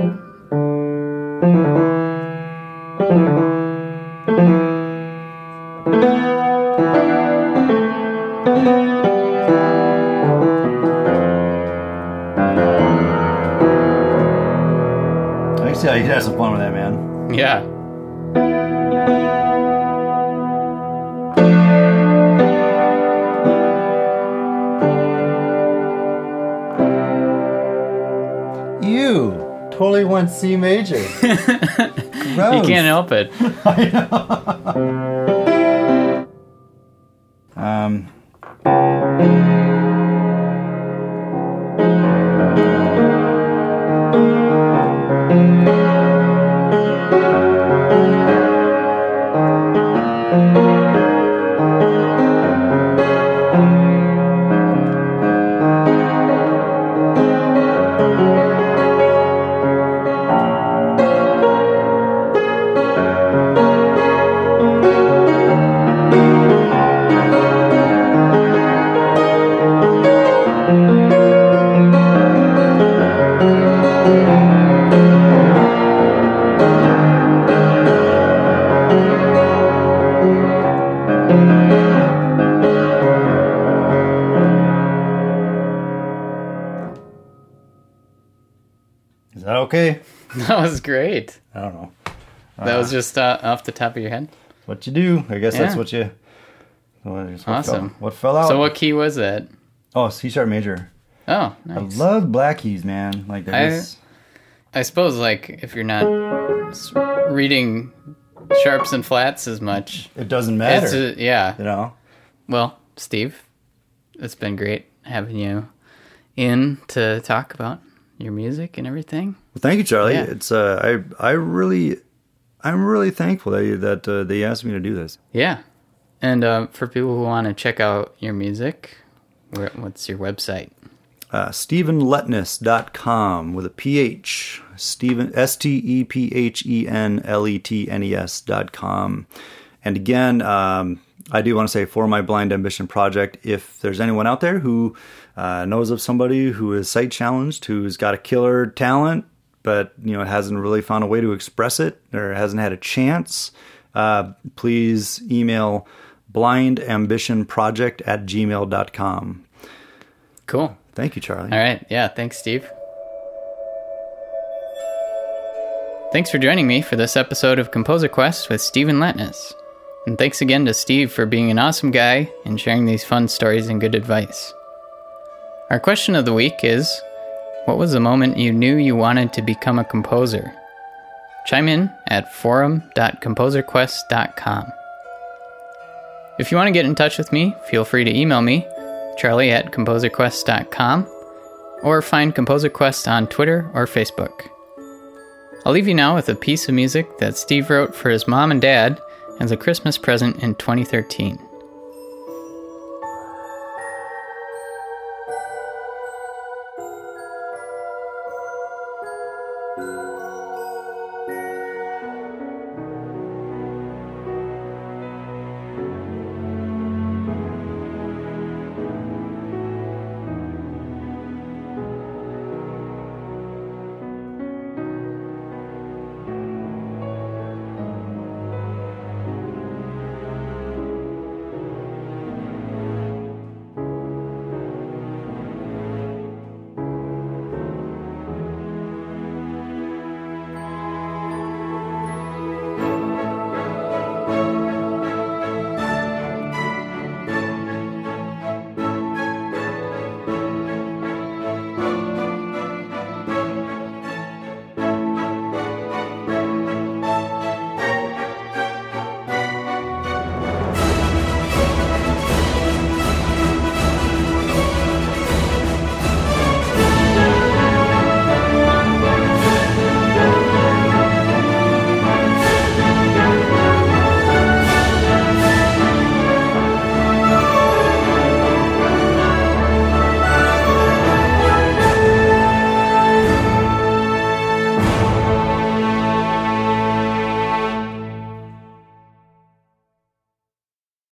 Help it. just uh, off the top of your head. what you do. I guess that's what you. What, what Awesome. Fell, what fell out? So what key was that? Oh, C sharp major. Oh, nice. I love black keys, man. Like I- I. I suppose like if you're not reading sharps and flats as much, it doesn't matter. it's a, yeah. you know. Well, Steve, it's been great having you in to talk about your music and everything. Well, thank you, Charlie. Yeah. It's uh, I I really, I'm really thankful that you, that uh, they asked me to do this. Yeah. And uh, for people who want to check out your music, where, what's your website? Uh, StephenLetnes.com with a PH. Stephen S T E P H E N L E T N E S dot com. And again, um, I do want to say for my Blind Ambition project, if there's anyone out there who uh, knows of somebody who is sight challenged, who's got a killer talent, but you know hasn't really found a way to express it or hasn't had a chance, uh, please email blindambitionproject at gmail.com. Cool. Thank you, Charlie. All right. Yeah. Thanks, Steve. Thanks for joining me for this episode of Composer Quest with Stephen Letnes. And thanks again to Steve for being an awesome guy and sharing these fun stories and good advice. Our question of the week is What was the moment you knew you wanted to become a composer? Chime in at forum.composerquest.com. If you want to get in touch with me, feel free to email me, charlie at composerquest.com, or find Composer Quest on Twitter or Facebook. I'll leave you now with a piece of music that Steve wrote for his mom and dad as a Christmas present in 2013.